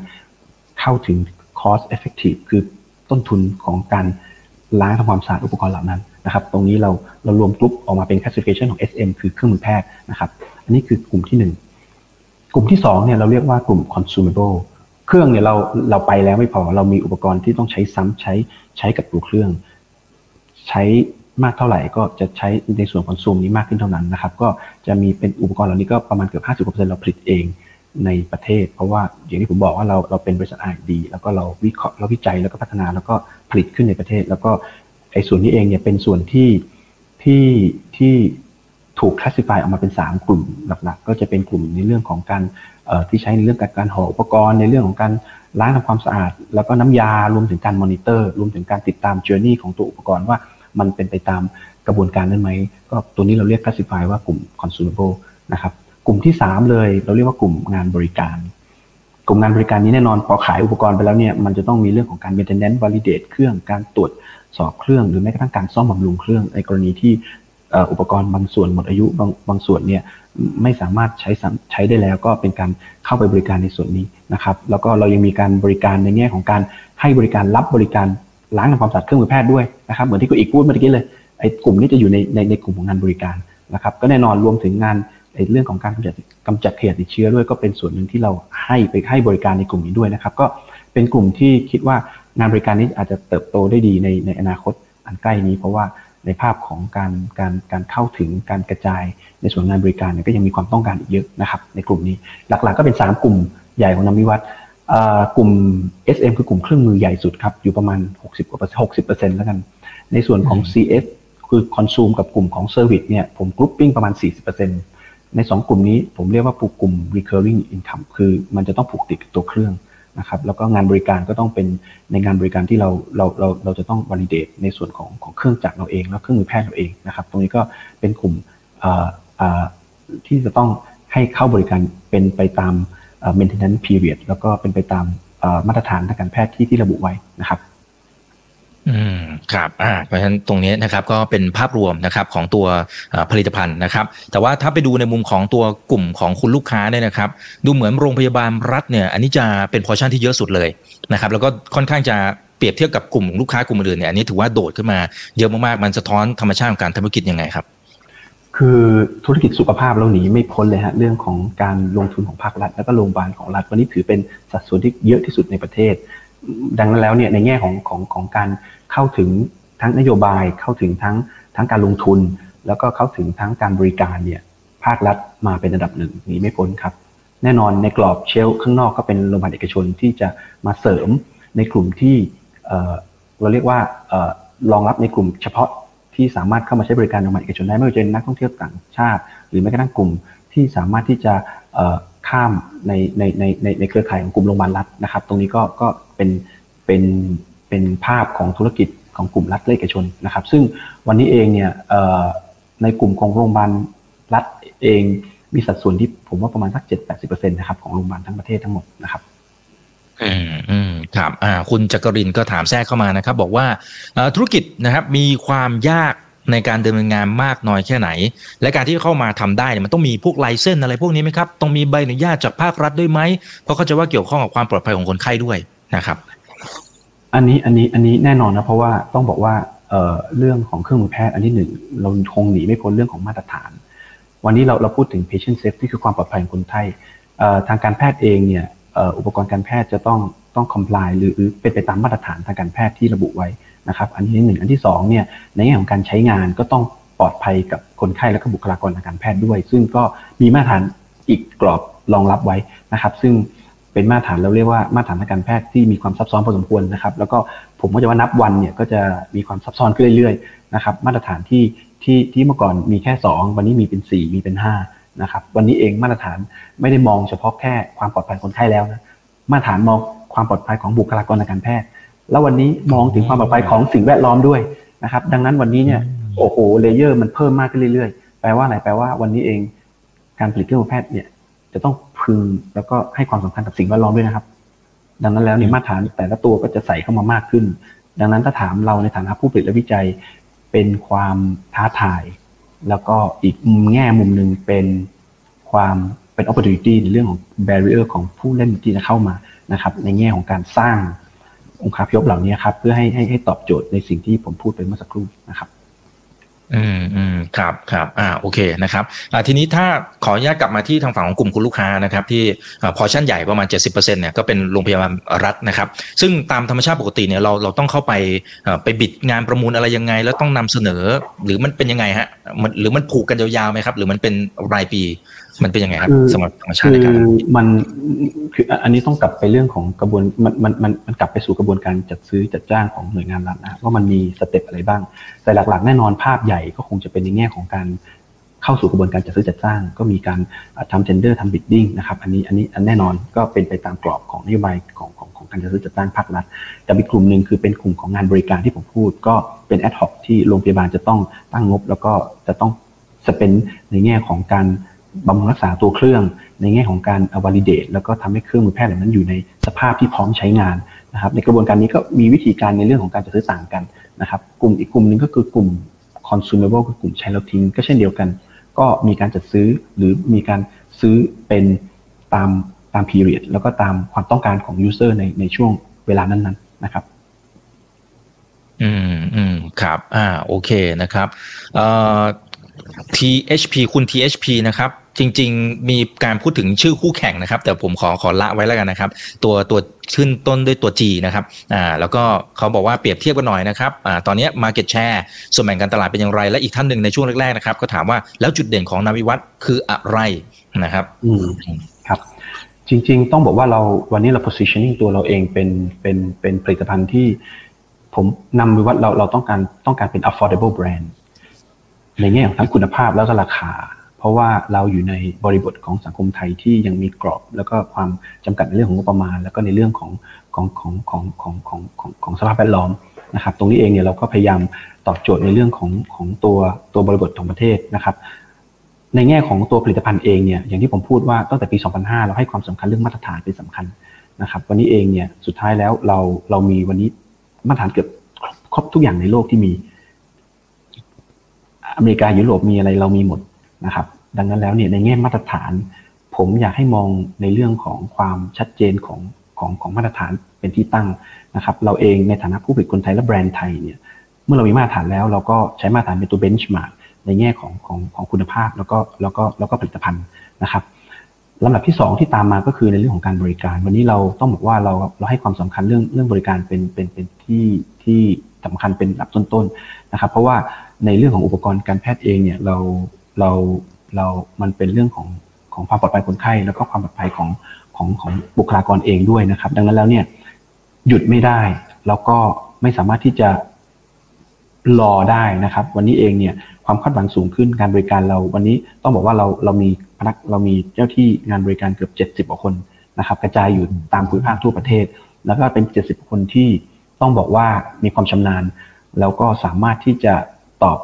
เข้าถึง cost effective คือต้นทุนของการล้างทำความสะอาดอุปกรณ์เหล่านั้นนะครับ ตรงนี้เราเรารวมกลุ่มออกมาเป็น classification ของ SM คือเครื่องมือแพทย์นะครับ อันนี้คือกลุ่มที่ 1 กลุ่มที่2เนี่ยเราเรียกว่ากลุ่ม consumable เครื่องเนี่ยเราเราไปแล้วไม่พอ เรามีอุปกรณ์ที่ต้องใช้ซ้ำใช้ใช้กับตัวเครื่อง ใช้มากเท่าไหร่ก็จะใช้ในส่วนของซูมนี้มากขึ้นเท่านั้นนะครับ ก็จะมีเป็นอุปกรณ์เหล่านี้ก็ประมาณเกือบ 50%เราผลิตเองในประเทศ เพราะว่าอย่างที่ผมบอกว่าเราเราเป็นบริษัทไอดีแล้วก็เราวิเคราะห์เราวิจัยแล้วก็พัฒนาแล้วก็ผลิตขึ้นในประเทศ แล้วก็ไอ้ส่วนนี้เองเนี่ยเป็นส่วนที่ที่ที่ถูกคลาสสิฟายออกมาเป็น 3 กลุ่มหลักๆ ก็จะเป็นกลุ่มในเรื่องของการ ที่ใช้ในเรื่องการการห่ออุปกรณ์ในเรื่องของการล้างทำความสะอาด แล้วก็น้ำยารวมถึงการมอนิเตอร์ รวมถึงการติดตามเจอร์นี่ของตัวอุปกรณ์ว่ามันเป็นไปตามกระบวนการนั้นไหมก็ตัวนี้เราเรียกคลาสสิฟายว่ากลุ่ม consumable นะครับกลุ่มที่ 3 เลยเราเรียกว่ากลุ่มงานบริการ กลุ่มงานบริการนี้แน่นอนพอขายอุปกรณ์ไปแล้วเนี่ยมันจะต้องมีเรื่องของการ maintenance validate เครื่องการตรวจสอบเครื่องหรือแม้กระทั่งการซ่อมบำรุงเครื่องในกรณีที่ อุปกรณ์บางส่วนหมดอายุบางบางส่วนเนี่ยไม่สามารถใช้ใช้ได้แล้วก็เป็นการเข้าไปบริการในส่วนนี้นะครับ แล้วก็เรายังมีการบริการในแง่ของการให้บริการรับบริการล้างทำความสะอาดเครื่องมือแพทย์ด้วยนะครับเหมือนที่คุณอีกพูดเมื่อกี้เลยไอ้กลุ่มนี้จะอยู่ในในในกลุ่มของงานบริการนะครับก็แน่นอนรวมถึงงานในเรื่องของการกำจัดกำจัดขยะติดเชื้อด้วยก็เป็นส่วนหนึ่งที่เราให้ไปให้บริการในกลุ่มนี้ด้วยนะครับ ก็เป็นกลุ่มที่คิดว่างานบริการนี้อาจจะเติบโตได้ดีในในอนาคตอันใกล้นี้ เพราะว่า ในภาพของการการการเข้าถึงการกระจายในส่วนงานบริการเนี่ยก็ยังมีความต้องการอีกเยอะนะครับ ในกลุ่มนี้หลักๆก็เป็น 3 กลุ่มใหญ่ของนำวิวัฒน์กลุ่ม SM คือกลุ่มเครื่องมือใหญ่สุดครับ อยู่ประมาณ 60กว่า60เปอร์เซ็นต์แล้วกัน ในส่วนของ CS คือ consume กับกลุ่มของ service เนี่ยผม grouping ประมาณ 40%ใน 2 กลุ่มนี้ผมเรียกว่าผูกกลุ่ม recurring income คือมันจะต้องผูกติดกับตัวเครื่อง นะครับแล้วก็งานบริการก็ต้องเป็นในงานบริการที่เราเราเราเราจะต้องวอลิเดตในส่วนของของเครื่องจักรเราเองแล้วเครื่องมือแพทย์เราเองนะครับตรงนี้ก็เป็นกลุ่มที่จะต้องให้เข้าบริการเป็นไปตาม maintenance period แล้วก็เป็นไปตามมาตรฐานทางการแพทย์ที่ที่ระบุไว้นะครับ อืมครับอ่าเพราะฉะนั้นตรงนี้นะครับก็เป็นภาพรวมนะครับของตัวผลิตภัณฑ์นะครับ แต่ว่าถ้าไปดูในมุมของตัวกลุ่มของคุณลูกค้าเนี่ยนะครับ ดูเหมือนโรงพยาบาลรัฐเนี่ยอันนี้จะเป็นพอชั่นที่เยอะสุดเลยนะครับ แล้วก็ค่อนข้างจะเปรียบเทียบกับกลุ่มลูกค้ากลุ่มอื่นเนี่ยอันนี้ถือว่าโดดขึ้นมาเยอะมากๆมันสะท้อนธรรมชาติของการทำธุรกิจยังไงครับ คือธุรกิจสุขภาพเราหนีไม่พ้นเลยฮะเรื่องของการลงทุนของภาครัฐ แล้วก็โรงพยาบาลของรัฐวันนี้ถือเป็นสัดส่วนที่เยอะที่สุดในประเทศ ดังนั้นแล้วเนี่ยในแง่ของของของการเข้าถึงทั้งนโยบายเข้าถึงทั้งทั้งการลงทุน แล้วก็เข้าถึงทั้งการบริการเนี่ยภาครัฐมาเป็นอันดับหนึ่งนี้ไม่พ้นครับ แน่นอนในกรอบเชลข้างนอกก็เป็นโรงพยาบาลเอกชนที่จะมาเสริมในกลุ่มที่เราเรียกว่ารองรับในกลุ่มเฉพาะที่สามารถเข้ามาใช้บริการโรงพยาบาลเอกชนได้ไม่ว่าจะเป็นนักท่องเที่ยวต่างชาติ หรือแม้กระทั่งกลุ่มที่สามารถที่จะ ข้ามในในในในในเครือข่ายของกลุ่มโรงพยาบาลรัฐนะครับ ตรงนี้ก็ก็เป็นเป็นเป็นภาพของธุรกิจของกลุ่มรัฐเลขชนนะครับ ซึ่งวันนี้เองเนี่ยในกลุ่มของโรงพยาบาลรัฐเองมีสัดส่วนที่ผมว่าประมาณสักเจ็ดแปดสิบเปอร์เซ็นต์นะครับของโรงพยาบาลทั้งประเทศทั้งหมดนะครับอืมอืมครับอ่าคุณจักรินก็ถามแทรกเข้ามานะครับ บอกว่าธุรกิจนะครับมีความยาก ในการดำเนินงานมากน้อยแค่ไหน และการที่เข้ามาทำได้เนี่ยมันต้องมีพวกไลเซนอะไรพวกนี้ไหมครับต้องมีใบอนุญาตจากภาครัฐด้วยไหมเพราะเขาจะว่าเกี่ยวข้องกับความปลอดภัยของคนไข้ด้วยนะครับ อันนี้อันนี้อันนี้แน่นอนนะเพราะว่าต้องบอกว่าเเรื่องของเครื่องมือแพทย์อันที่หนึ่งเราคงหนีไม่พ้นเรื่องของมาตรฐาน วันนี้เราเราพูดถึง patient safety คือความปลอดภัยของคนไข้ทางการแพทย์เองเนี่ยอุปกรณ์การแพทย์จะต้องต้อง comply หรือเป็นไปตามมาตรฐานทางการแพทย์ที่ระบุไว้ นะครับอันที่หนึ่งอันที่สองเนี่ยในแง่ของการใช้งานก็ต้องปลอดภัยกับคนไข้และก็บุคลากรทางการแพทย์ด้วย ซึ่งก็มีมาตรฐานอีกกรอบรองรับไว้นะครับ ซึ่งเป็นมาตรฐานเราเรียกว่ามาตรฐานทางการแพทย์ที่มีความซับซ้อนพอสมควรนะครับ แล้วก็ผมก็จะว่านับวันเนี่ยก็จะมีความซับซ้อนขึ้นเรื่อยๆนะครับมาตรฐานที่ที่ที่เมื่อก่อนมีแค่ 2 วันนี้มีเป็น 4 มีเป็น5นะครับวันนี้เองมาตรฐานไม่ได้มองเฉพาะแค่ความปลอดภัยคนไข้แล้วนะมาตรฐานมองความปลอดภัยของบุคลากรทางการแพทย์ แล้ววันนี้มองถึงความปลอดภัยของสิ่งแวดล้อมด้วยนะครับ ดังนั้นวันนี้เนี่ยโอ้โหเลเยอร์มันเพิ่มมากขึ้นเรื่อยๆ แปลว่าอะไรแปลว่าวันนี้เองการผลิตเครื่องมือแพทย์เนี่ย จะต้องพึงแล้วก็ให้ความสำคัญกับสิ่งแวดล้อมด้วยนะครับ ดังนั้นแล้วนี่มาตรฐานแต่ละตัวก็จะใส่เข้ามามากขึ้น ดังนั้นถ้าถามเราในฐานะผู้ผลิตและวิจัยเป็นความท้าทาย แล้วก็อีกแง่มุมหนึ่งเป็นความเป็น opportunity ในเรื่องของ barrier ของผู้เล่นที่จะเข้ามานะครับ ในแง่ของการสร้าง องค์คาพยพเหล่านี้ครับเพื่อให้ให้ให้ตอบโจทย์ในสิ่งที่ผมพูดไปเมื่อสักครู่นะครับอืมอืมครับครับอ่าโอเคนะครับอ่าทีนี้ถ้าขออนุญาตกลับมาที่ทางฝั่งของกลุ่มคุณลูกค้านะครับที่พอชั่นใหญ่ประมาณ 70%เนี่ยก็เป็นโรงพยาบาลรัฐนะครับ ซึ่งตามธรรมชาติปกติเนี่ยเราเราต้องเข้าไปไปบิดงานประมูลอะไรยังไง แล้วต้องนำเสนอ หรือมันเป็นยังไงฮะมันหรือมันผูกกันยาวๆไหมครับ หรือมันเป็นรายปี มันเป็นยังไงครับสำหรับธรรมชาติคือมันคืออันนี้ต้องกลับไปเรื่องของกระบวนมันมันมันมันกลับไปสู่กระบวนการจัดซื้อจัดจ้างของหน่วยงานรัฐนะว่ามันมี step อะไรบ้าง แต่หลักๆ แน่นอนภาพใหญ่ก็คงจะเป็นในแง่ของการเข้าสู่กระบวนการจัดซื้อจัดจ้าง ก็มีการทำ tender ทำ bidding นะครับอันนี้อันนี้อันแน่นอนก็เป็นไปตามกรอบของนโยบายของของของการจัดซื้อจัดจ้างภาครัฐแต่อีกกลุ่มหนึ่งคือเป็นกลุ่มของงานบริการที่ผมพูด ก็เป็น ad hoc ที่โรงพยาบาลจะต้องตั้งงบ แล้วก็จะต้องสเปนในแง่ของการ บำรุงรักษาตัวเครื่อง ในแง่ของการอวอลิเดตแล้วก็ทำให้เครื่องมือแพทย์เหล่านั้นอยู่ในสภาพที่พร้อมใช้งานนะครับ ในกระบวนการนี้ก็มีวิธีการในเรื่องของการจัดซื้อต่างกันนะครับ กลุ่มอีกกลุ่มหนึ่งก็คือกลุ่ม consumable คือกลุ่มใช้แล้วทิ้ง ก็เช่นเดียวกัน ก็มีการจัดซื้อหรือมีการซื้อเป็นตามตาม period แล้วก็ตามความต้องการของ user ในในช่วงเวลานั้นๆนะครับอืมอืมครับ อ่า โอเคนะครับเอ่อ THP คุณ THP นะครับ จริง ๆ มีการพูดถึงชื่อคู่แข่งนะครับ แต่ผมขอขอละไว้แล้วกันนะครับ ตัวตัวขึ้นต้นด้วยตัว G นะครับอ่าแล้วก็เขาบอกว่าเปรียบเทียบกันหน่อยนะครับอ่าตอนนี้ Market Share ส่วนแบ่งการตลาดเป็นอย่างไร และอีกท่านหนึ่งในช่วงแรกๆนะครับ ก็ถามว่าแล้วจุดเด่นของนาวิวัฒคืออะไรนะครับอืมครับ จริง ๆ ต้องบอกว่าเราวันนี้เรา positioning ตัวเราเองเป็นเป็นเป็นผลิตภัณฑ์ที่ผมนำวิวัฒเราเราต้องการต้องการเป็น affordable brand ในแง่ของทั้งคุณภาพแล้วก็ราคา เพราะว่าเราอยู่ในบริบทของสังคมไทยที่ยังมีกรอบ แล้วก็ความจำกัดในเรื่องของงบประมาณ แล้วก็ในเรื่องของของของของของของของของสภาพแวดล้อมนะครับตรงนี้เองเนี่ยเราก็พยายามตอบโจทย์ในเรื่องของของตัวตัวบริบทของประเทศนะครับในแง่ของตัวผลิตภัณฑ์เองเนี่ยอย่างที่ผมพูดว่าตั้งแต่ปี 2005 เราให้ความสำคัญเรื่องมาตรฐานเป็นสำคัญนะครับวันนี้เองเนี่ยสุดท้ายแล้วเราเรามีวันนี้มาตรฐานเกือบครบทุกอย่างในโลกที่มี อเมริกายุโรปมีอะไรเรามีหมด นะครับ ดังนั้นแล้วเนี่ยในแง่มาตรฐาน ผมอยากให้มองในเรื่องของความชัดเจนของของของมาตรฐานเป็นที่ตั้งนะครับ เราเองในฐานะผู้ผลิตคนไทยและแบรนด์ไทยเนี่ยเมื่อเรามีมาตรฐานแล้วเราก็ใช้มาตรฐานเป็นตัวเบนช์มาร์กในแง่ของของของคุณภาพแล้วก็แล้วก็แล้วก็ผลิตภัณฑ์นะครับลำดับที่ 2 ที่ตามมาก็คือในเรื่องของการบริการ วันนี้เราต้องบอกว่าเราเราให้ความสำคัญเรื่องเรื่องบริการเป็นเป็นเป็นที่ที่สำคัญเป็นลดับต้นๆนะครับ เพราะว่าในเรื่องของอุปกรณ์การแพทย์เองเนี่ยเรา เราเรามันเป็นเรื่องของของความปลอดภัยคนไข้แล้วก็ความปลอดภัยของของของบุคลากรเองด้วยนะครับ ดังนั้นแล้วเนี่ยหยุดไม่ได้แล้วก็ไม่สามารถที่จะรอได้นะครับ วันนี้เองเนี่ยความคาดหวังสูงขึ้นการบริการเรา วันนี้ต้องบอกว่าเราเรามีพนักเรามีเจ้าที่งานบริการเกือบเจ็ดสิบกว่าคนนะครับ กระจายอยู่ตามภูมิภาคทั่วประเทศ แล้วก็เป็นเจ็ดสิบคนที่ต้องบอกว่ามีความชำนาญ แล้วก็สามารถที่จะตอบ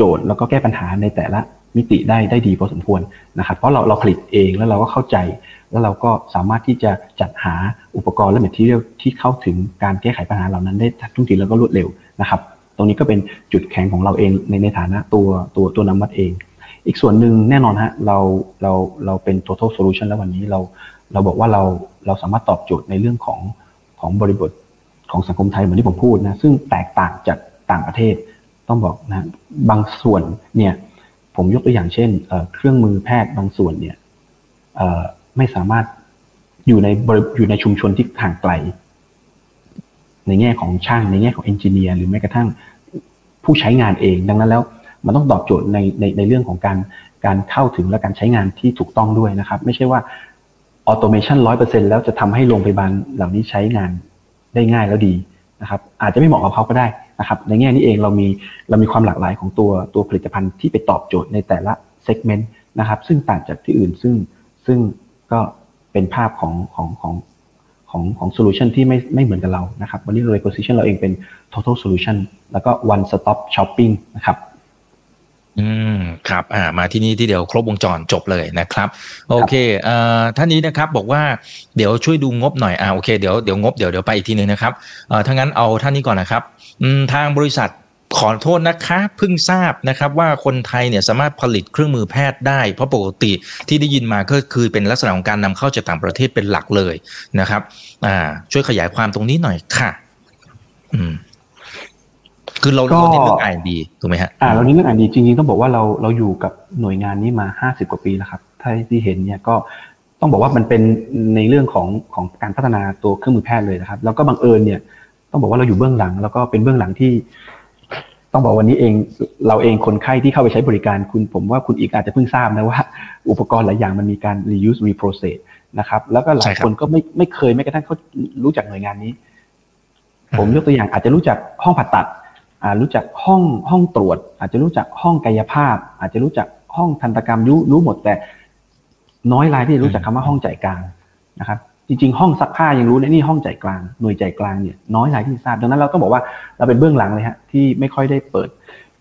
โจทย์แล้วก็แก้ปัญหาในแต่ละมิติได้ได้ดีพอสมควรนะครับ เพราะเราเราผลิตเองแล้วเราก็เข้าใจ แล้วเราก็สามารถที่จะจัดหาอุปกรณ์และแมทเทียลที่เข้าถึงการแก้ไขปัญหาเหล่านั้นได้ทุกทีแล้วก็รวดเร็วนะครับ ตรงนี้ก็เป็นจุดแข็งของเราเองในในฐานะตัวตัวตัวนำวัดเอง อีกส่วนหนึ่งแน่นอนฮะเราเราเราเป็น total solution แล้ววันนี้เราเราบอกว่าเราเราสามารถตอบโจทย์ในเรื่องของของบริบทของสังคมไทยเหมือนที่ผมพูดนะซึ่งแตกต่างจากต่างประเทศ ต้องบอกนะบางส่วนเนี่ยผมยกตัวอย่างเช่นเครื่องมือแพทย์บางส่วนเนี่ยไม่สามารถอยู่ในอยู่ในชุมชนที่ห่างไกล ในแง่ของช่างในแง่ของ engineer หรือแม้กระทั่งผู้ใช้งานเอง ดังนั้นแล้วมันต้องตอบโจทย์ในในในเรื่องของการการเข้าถึงและการใช้งานที่ถูกต้องด้วยนะครับ ไม่ใช่ว่า automation ร้อยเปอร์เซ็นต์แล้วจะทำให้โรงพยาบาลเหล่านี้ใช้งานได้ง่ายแล้วดีนะครับ อาจจะไม่เหมาะกับเขาก็ได้ นะครับในแง่นี้เองเรามีเรามีความหลากหลายของตัวตัวผลิตภัณฑ์ที่ไปตอบโจทย์ในแต่ละ segment นะครับซึ่งต่างจากที่อื่นซึ่งซึ่งก็เป็นภาพของของของของของ solution ที่ไม่ไม่เหมือนกับเรานะครับวันนี้เราเลย position เราเองเป็น total solution แล้วก็ one stop shopping นะครับ อืมครับอ่ามาที่นี่ที่เดียวครบวงจรจบเลยนะครับ โอเคเอ่อท่านนี้นะครับบอกว่าเดี๋ยวช่วยดูงบหน่อยอ่าโอเคเดี๋ยวเดี๋ยวงบเดี๋ยวเดี๋ยวไปอีกทีหนึ่งนะครับเอ่อถ้างั้นเอาท่านนี้ก่อนนะครับอืมทางบริษัทขอโทษนะคะเพิ่งทราบนะครับว่าคนไทยเนี่ยสามารถผลิตเครื่องมือแพทย์ได้ เพราะปกติที่ได้ยินมาก็คือเป็นลักษณะของการนำเข้าจากต่างประเทศเป็นหลักเลยนะครับ อ่า ช่วยขยายความตรงนี้หน่อยค่ะ อืม คือเราก็เราเน้นเรื่องอ่านดีถูกไหมฮะอ่าเรานี่เรื่องอ่านดีจริงๆต้องบอกว่าเราเราอยู่กับหน่วยงานนี้มาห้าสิบกว่าปีแล้วครับถ้าที่เห็นเนี่ยก็ต้องบอกว่ามันเป็นในเรื่องของของการพัฒนาตัวเครื่องมือแพทย์เลยนะครับ แล้วก็บังเอิญเนี่ยต้องบอกว่าเราอยู่เบื้องหลัง แล้วก็เป็นเบื้องหลังที่ ต้องบอกวันนี้เองเราเองคนไข้ที่เข้าไปใช้บริการคุณผมว่าคุณอีกอาจจะเพิ่งทราบนะว่า อุปกรณ์หลายอย่างมันมีการ reuse reprocess นะครับแล้วก็หลายคนก็ไม่ไม่เคยแม้กระทั่งเขารู้จักหน่วยงานนี้ ผมยกตัวอย่างอาจจะรู้จักห้องผ่าตัดอ่า รู้จักห้องห้องตรวจ อาจจะรู้จักห้องกายภาพ อาจจะรู้จักห้องทันตกรรมรู้รู้หมด แต่น้อยรายที่รู้จักคำว่าห้องจ่ายกลางนะครับ จริง ๆ ห้องซักผ้ายังรู้นะนี่ห้องจ่ายกลางหน่วยจ่ายกลางเนี่ยน้อยรายที่ทราบดังนั้นเราต้องบอกว่าเราเป็นเบื้องหลังเลยฮะที่ไม่ค่อยได้เปิด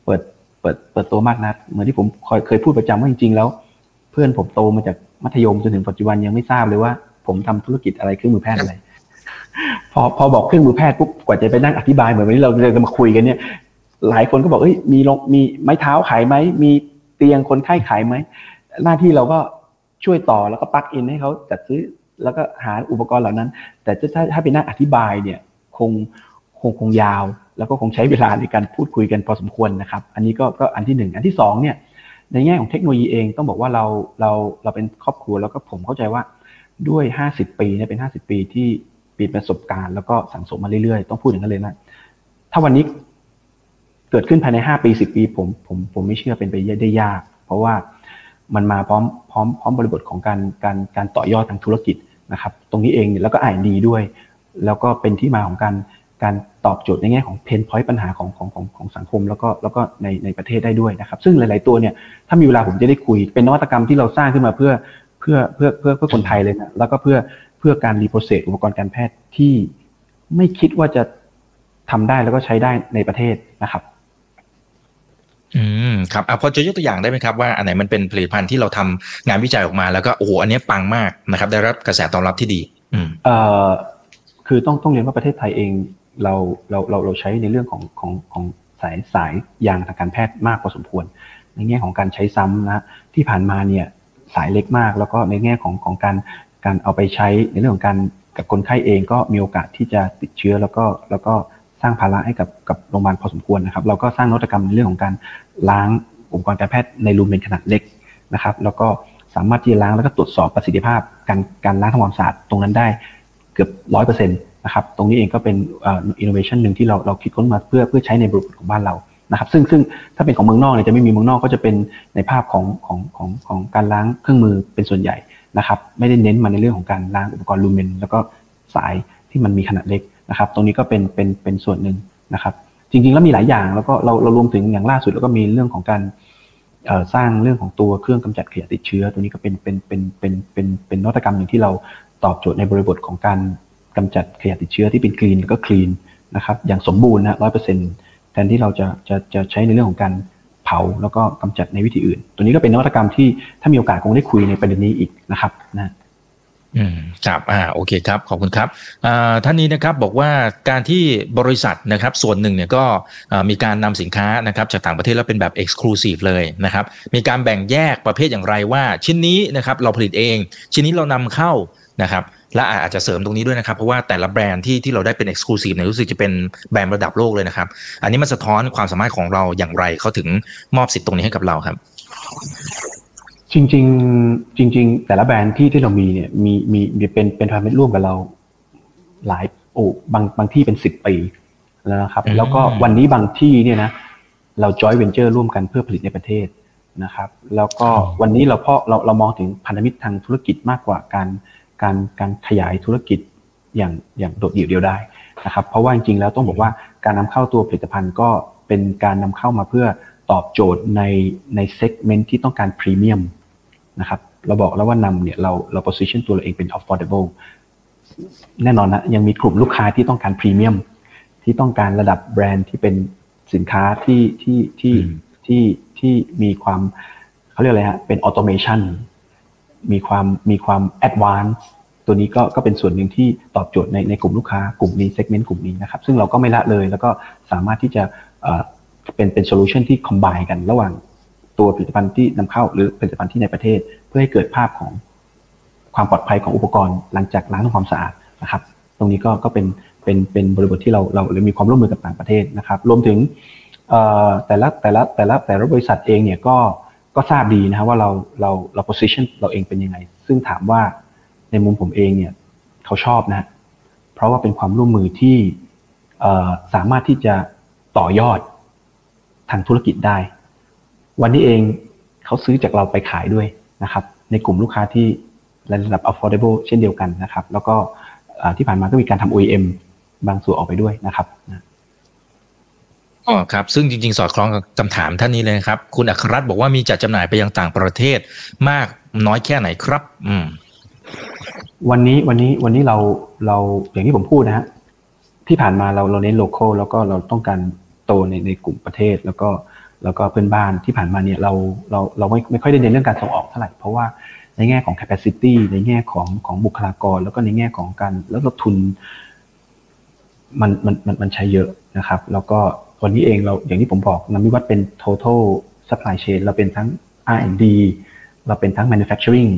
เปิดเปิดเปิดตัวมากนักเหมือนที่ผมเคยเคยพูดประจำว่าจริง ๆ แล้ว เพื่อนผมโตมาจากมัธยมจนถึงปัจจุบันยังไม่ทราบเลยว่า ผมทำธุรกิจอะไรเครื่องมือแพทย์อะไร พอพอบอกเครื่องมือแพทย์ปุ๊บกว่าจะไปนั่งอธิบายเหมือนวันนี้เราจะมาคุยกันเนี่ย หลายคนก็บอกเอ้ยมีลงมีไม้เท้าขายไหมมีเตียงคนไข้ขายไหมหน้าที่เราก็ช่วยต่อแล้วก็ปักอินให้เขาจัดซื้อแล้วก็หาอุปกรณ์เหล่านั้น แต่ถ้าถ้าไปนั่งอธิบายเนี่ยคงคงคงยาว แล้วก็คงใช้เวลาในการพูดคุยกันพอสมควรนะครับ อันนี้ก็ก็อันที่หนึ่งอันที่สองเนี่ยในแง่ของเทคโนโลยีเองต้องบอกว่าเราเราเราเป็นครอบครัวแล้วก็ผมเข้าใจว่าด้วย 50 ปีเนี่ยเป็น 50 ปีที่ ปีประสบการณ์แล้วก็สั่งสมมาเรื่อยๆ ต้องพูดอย่างนั้นเลยนะ ถ้าวันนี้เกิดขึ้นภายใน 5 ปี 10 ปี ผมผมผมไม่เชื่อเป็นไปได้ยาก เพราะว่ามันมาพร้อมพร้อมพร้อมบริบทของการการการต่อยอดทางธุรกิจนะครับ ตรงนี้เองเนี่ยแล้วก็อ่านดีด้วย แล้วก็เป็นที่มาของการการตอบโจทย์ในแง่ของเพนพอยต์ปัญหาของของของของสังคม แล้วก็แล้วก็ในในประเทศได้ด้วยนะครับ ซึ่งหลาย ๆตัวเนี่ยถ้ามีเวลาผมจะได้คุย เป็นนวัตกรรมที่เราสร้างขึ้นมาเพื่อเพื่อเพื่อเพื่อเพื่อคนไทยเลยนะแล้วก็เพื่อ เพื่อการรีโปรเซสอุปกรณ์การแพทย์ที่ไม่คิดว่าจะทำได้แล้วก็ใช้ได้ในประเทศนะครับ อืมครับอะพอจะยกตัวอย่างได้ไหมครับว่าอันไหนมันเป็นผลิตภัณฑ์ที่เราทำงานวิจัยออกมาแล้วก็โอ้โหอันนี้ปังมากนะครับ ได้รับกระแสตอบรับที่ดี อืมเอ่อคือต้องต้องเรียนว่าประเทศไทยเองเราเราเราเราใช้ในเรื่องของของของสายสายยางทางการแพทย์มากพอสมควร ในแง่ของการใช้ซ้ำนะที่ผ่านมาเนี่ยไซส์เล็กมาก แล้วก็ในแง่ของของการ การเอาไปใช้ในเรื่องของการกับคนไข้เองก็มีโอกาสที่จะติดเชื้อแล้วก็แล้วก็สร้างภาระให้กับกับโรงพยาบาลพอสมควรนะครับ เราก็สร้างนวัตกรรมในเรื่องของการล้างอุปกรณ์การแพทย์ในรูเป็นขนาดเล็กนะครับ แล้วก็สามารถที่จะล้างแล้วก็ตรวจสอบประสิทธิภาพ การการล้างทำความสะอาดตรงนั้นได้เกือบร้อยเปอร์เซ็นต์นะครับ ตรงนี้เองก็เป็นอินโนเวชันหนึ่งที่เราเราคิดค้นมาเพื่อเพื่อใช้ในบริบทของบ้านเรานะครับ ซึ่งซึ่งถ้าเป็นของเมืองนอกเนี่ยจะไม่มีเมืองนอกก็จะเป็นในภาพของของของของการล้างเครื่องมือเป็นส่วนใหญ่ นะครับไม่ได้เน้นมาในเรื่องของการล้างอุปกรณ์ลูเมน แล้วก็สายที่มันมีขนาดเล็กนะครับ ตรงนี้ก็เป็นเป็นเป็นส่วนหนึ่งนะครับ จริงๆแล้วมีหลายอย่างแล้วก็เราเรารวมถึงอย่างล่าสุดแล้วก็มีเรื่องของการสร้างเรื่องของตัวเครื่องกำจัดขยะติดเชื้อ ตัวนี้ก็เป็นเป็นเป็นเป็นเป็นเป็นนวัตกรรมหนึ่งที่เราตอบโจทย์ในบริบทของการกำจัดขยะติดเชื้อที่เป็นกรีนแล้วก็คลีนนะครับอย่างสมบูรณ์นะร้อยเปอร์เซ็นต์แทนที่เราจะจะจะใช้ในเรื่องของการ เผาแล้วก็กำจัดในวิธีอื่น ตัวนี้ก็เป็นนวัตกรรมที่ถ้ามีโอกาสคงได้คุยในประเด็นนี้อีกนะครับนะอืมครับอ่าโอเคครับขอบคุณครับอ่าท่านนี้นะครับบอกว่าการที่บริษัทนะครับส่วนหนึ่งเนี่ยก็มีการนำสินค้านะครับจากต่างประเทศแล้วเป็นแบบ Exclusive เลยนะครับมีการแบ่งแยกประเภทอย่างไรว่า ชิ้นนี้นะครับเราผลิตเอง ชิ้นนี้เรานำเข้านะครับ และอาจจะเสริมตรงนี้ด้วยนะครับ เพราะว่าแต่ละแบรนด์ที่ที่เราได้เป็น Exclusive เนี่ยรู้สึกจะเป็นแบรนด์ระดับโลกเลยนะครับ อันนี้มันสะท้อนความสามารถของเราอย่างไรเขาถึงมอบสิทธิ์ตรงนี้ให้กับเราครับ จริง ๆ จริง ๆ แต่ละแบรนด์ที่ที่เรามีเนี่ยมีมีมีเป็นเป็นพันธมิตรร่วมกับเราหลายโอ้บางบางที่เป็นสิบปีแล้วนะครับ แล้วก็วันนี้บางที่เนี่ยนะเราจอยเวนเจอร์ร่วมกันเพื่อผลิตในประเทศนะครับ แล้วก็วันนี้เราเพราะเราเรามองถึงพันธมิตรทางธุรกิจมากกว่าการ การการขยายธุรกิจอย่างอย่างโดดเดี่ยวเดียวได้นะครับ เพราะว่าจริงๆแล้วต้องบอกว่าการนำเข้าตัวผลิตภัณฑ์ก็เป็นการนำเข้ามาเพื่อตอบโจทย์ในใน segment ที่ต้องการพรีเมียมนะครับเราบอกแล้วว่า NAM เนี่ยเราเรา position ตัวเราเองเป็น affordable แน่นอนนะยังมีกลุ่มลูกค้าที่ต้องการพรีเมียมที่ต้องการระดับแบรนด์ที่เป็นสินค้าที่ที่ที่ที่ที่มีความเขาเรียกอะไรฮะเป็น automation มีความมีความ advance ตัวนี้ก็ก็เป็นส่วนหนึ่งที่ตอบโจทย์ในในกลุ่มลูกค้ากลุ่มนี้ segment กลุ่มนี้นะครับซึ่งเราก็ไม่ละเลยแล้วก็สามารถที่จะเป็นเป็น solution ที่ combine กันระหว่างตัวผลิตภัณฑ์ที่นำเข้าหรือผลิตภัณฑ์ที่ในประเทศ เพื่อให้เกิดภาพของความปลอดภัยของอุปกรณ์หลังจากล้างทำความสะอาดนะครับ ตรงนี้ก็ก็เป็นเป็นเป็นบริบทที่เราเราเรามีความร่วมมือกับต่างประเทศนะครับ รวมถึงแต่ละแต่ละแต่ละแต่ละบริษัทเองเนี่ยก็ ก็ทราบดีนะครับว่าเราเราเรา position เราเองเป็นยังไง ซึ่งถามว่าในมุมผมเองเนี่ยเขาชอบนะเพราะว่าเป็นความร่วมมือที่สามารถที่จะต่อยอดทางธุรกิจได้ วันนี้เองเขาซื้อจากเราไปขายด้วยนะครับ ในกลุ่มลูกค้าที่ระดับ affordable เช่นเดียวกันนะครับ แล้วก็ที่ผ่านมาก็มีการทำ OEM บางส่วนออกไปด้วยนะครับ อ๋อครับ ซึ่งจริง ๆ สอดคล้องกับคำถามท่านนี้เลยครับ คุณอัครรัตน์บอกว่ามีจัดจำหน่ายไปยังต่างประเทศมากน้อยแค่ไหนครับ อืม วันนี้วันนี้วันนี้เราเราอย่างที่ผมพูดนะฮะที่ผ่านมาเราเราเน้นโลเคอลแล้วก็เราต้องการโตในในกลุ่มประเทศแล้วก็แล้วก็เพื่อนบ้านที่ผ่านมาเนี่ยเราเราเราไม่ไม่ค่อยได้เน้นเรื่องการส่งออกเท่าไหร่เพราะว่าในแง่ของ capacity ในแง่ของของบุคลากร แล้วก็ในแง่ของการแล้วลดทุน มันมันมันมันใช้เยอะนะครับ แล้วก็ วันนี้เองเราอย่างที่ผมบอกนำวิวัฒเป็น total supply chain เราเป็นทั้ง R&D เราเป็นทั้ง manufacturing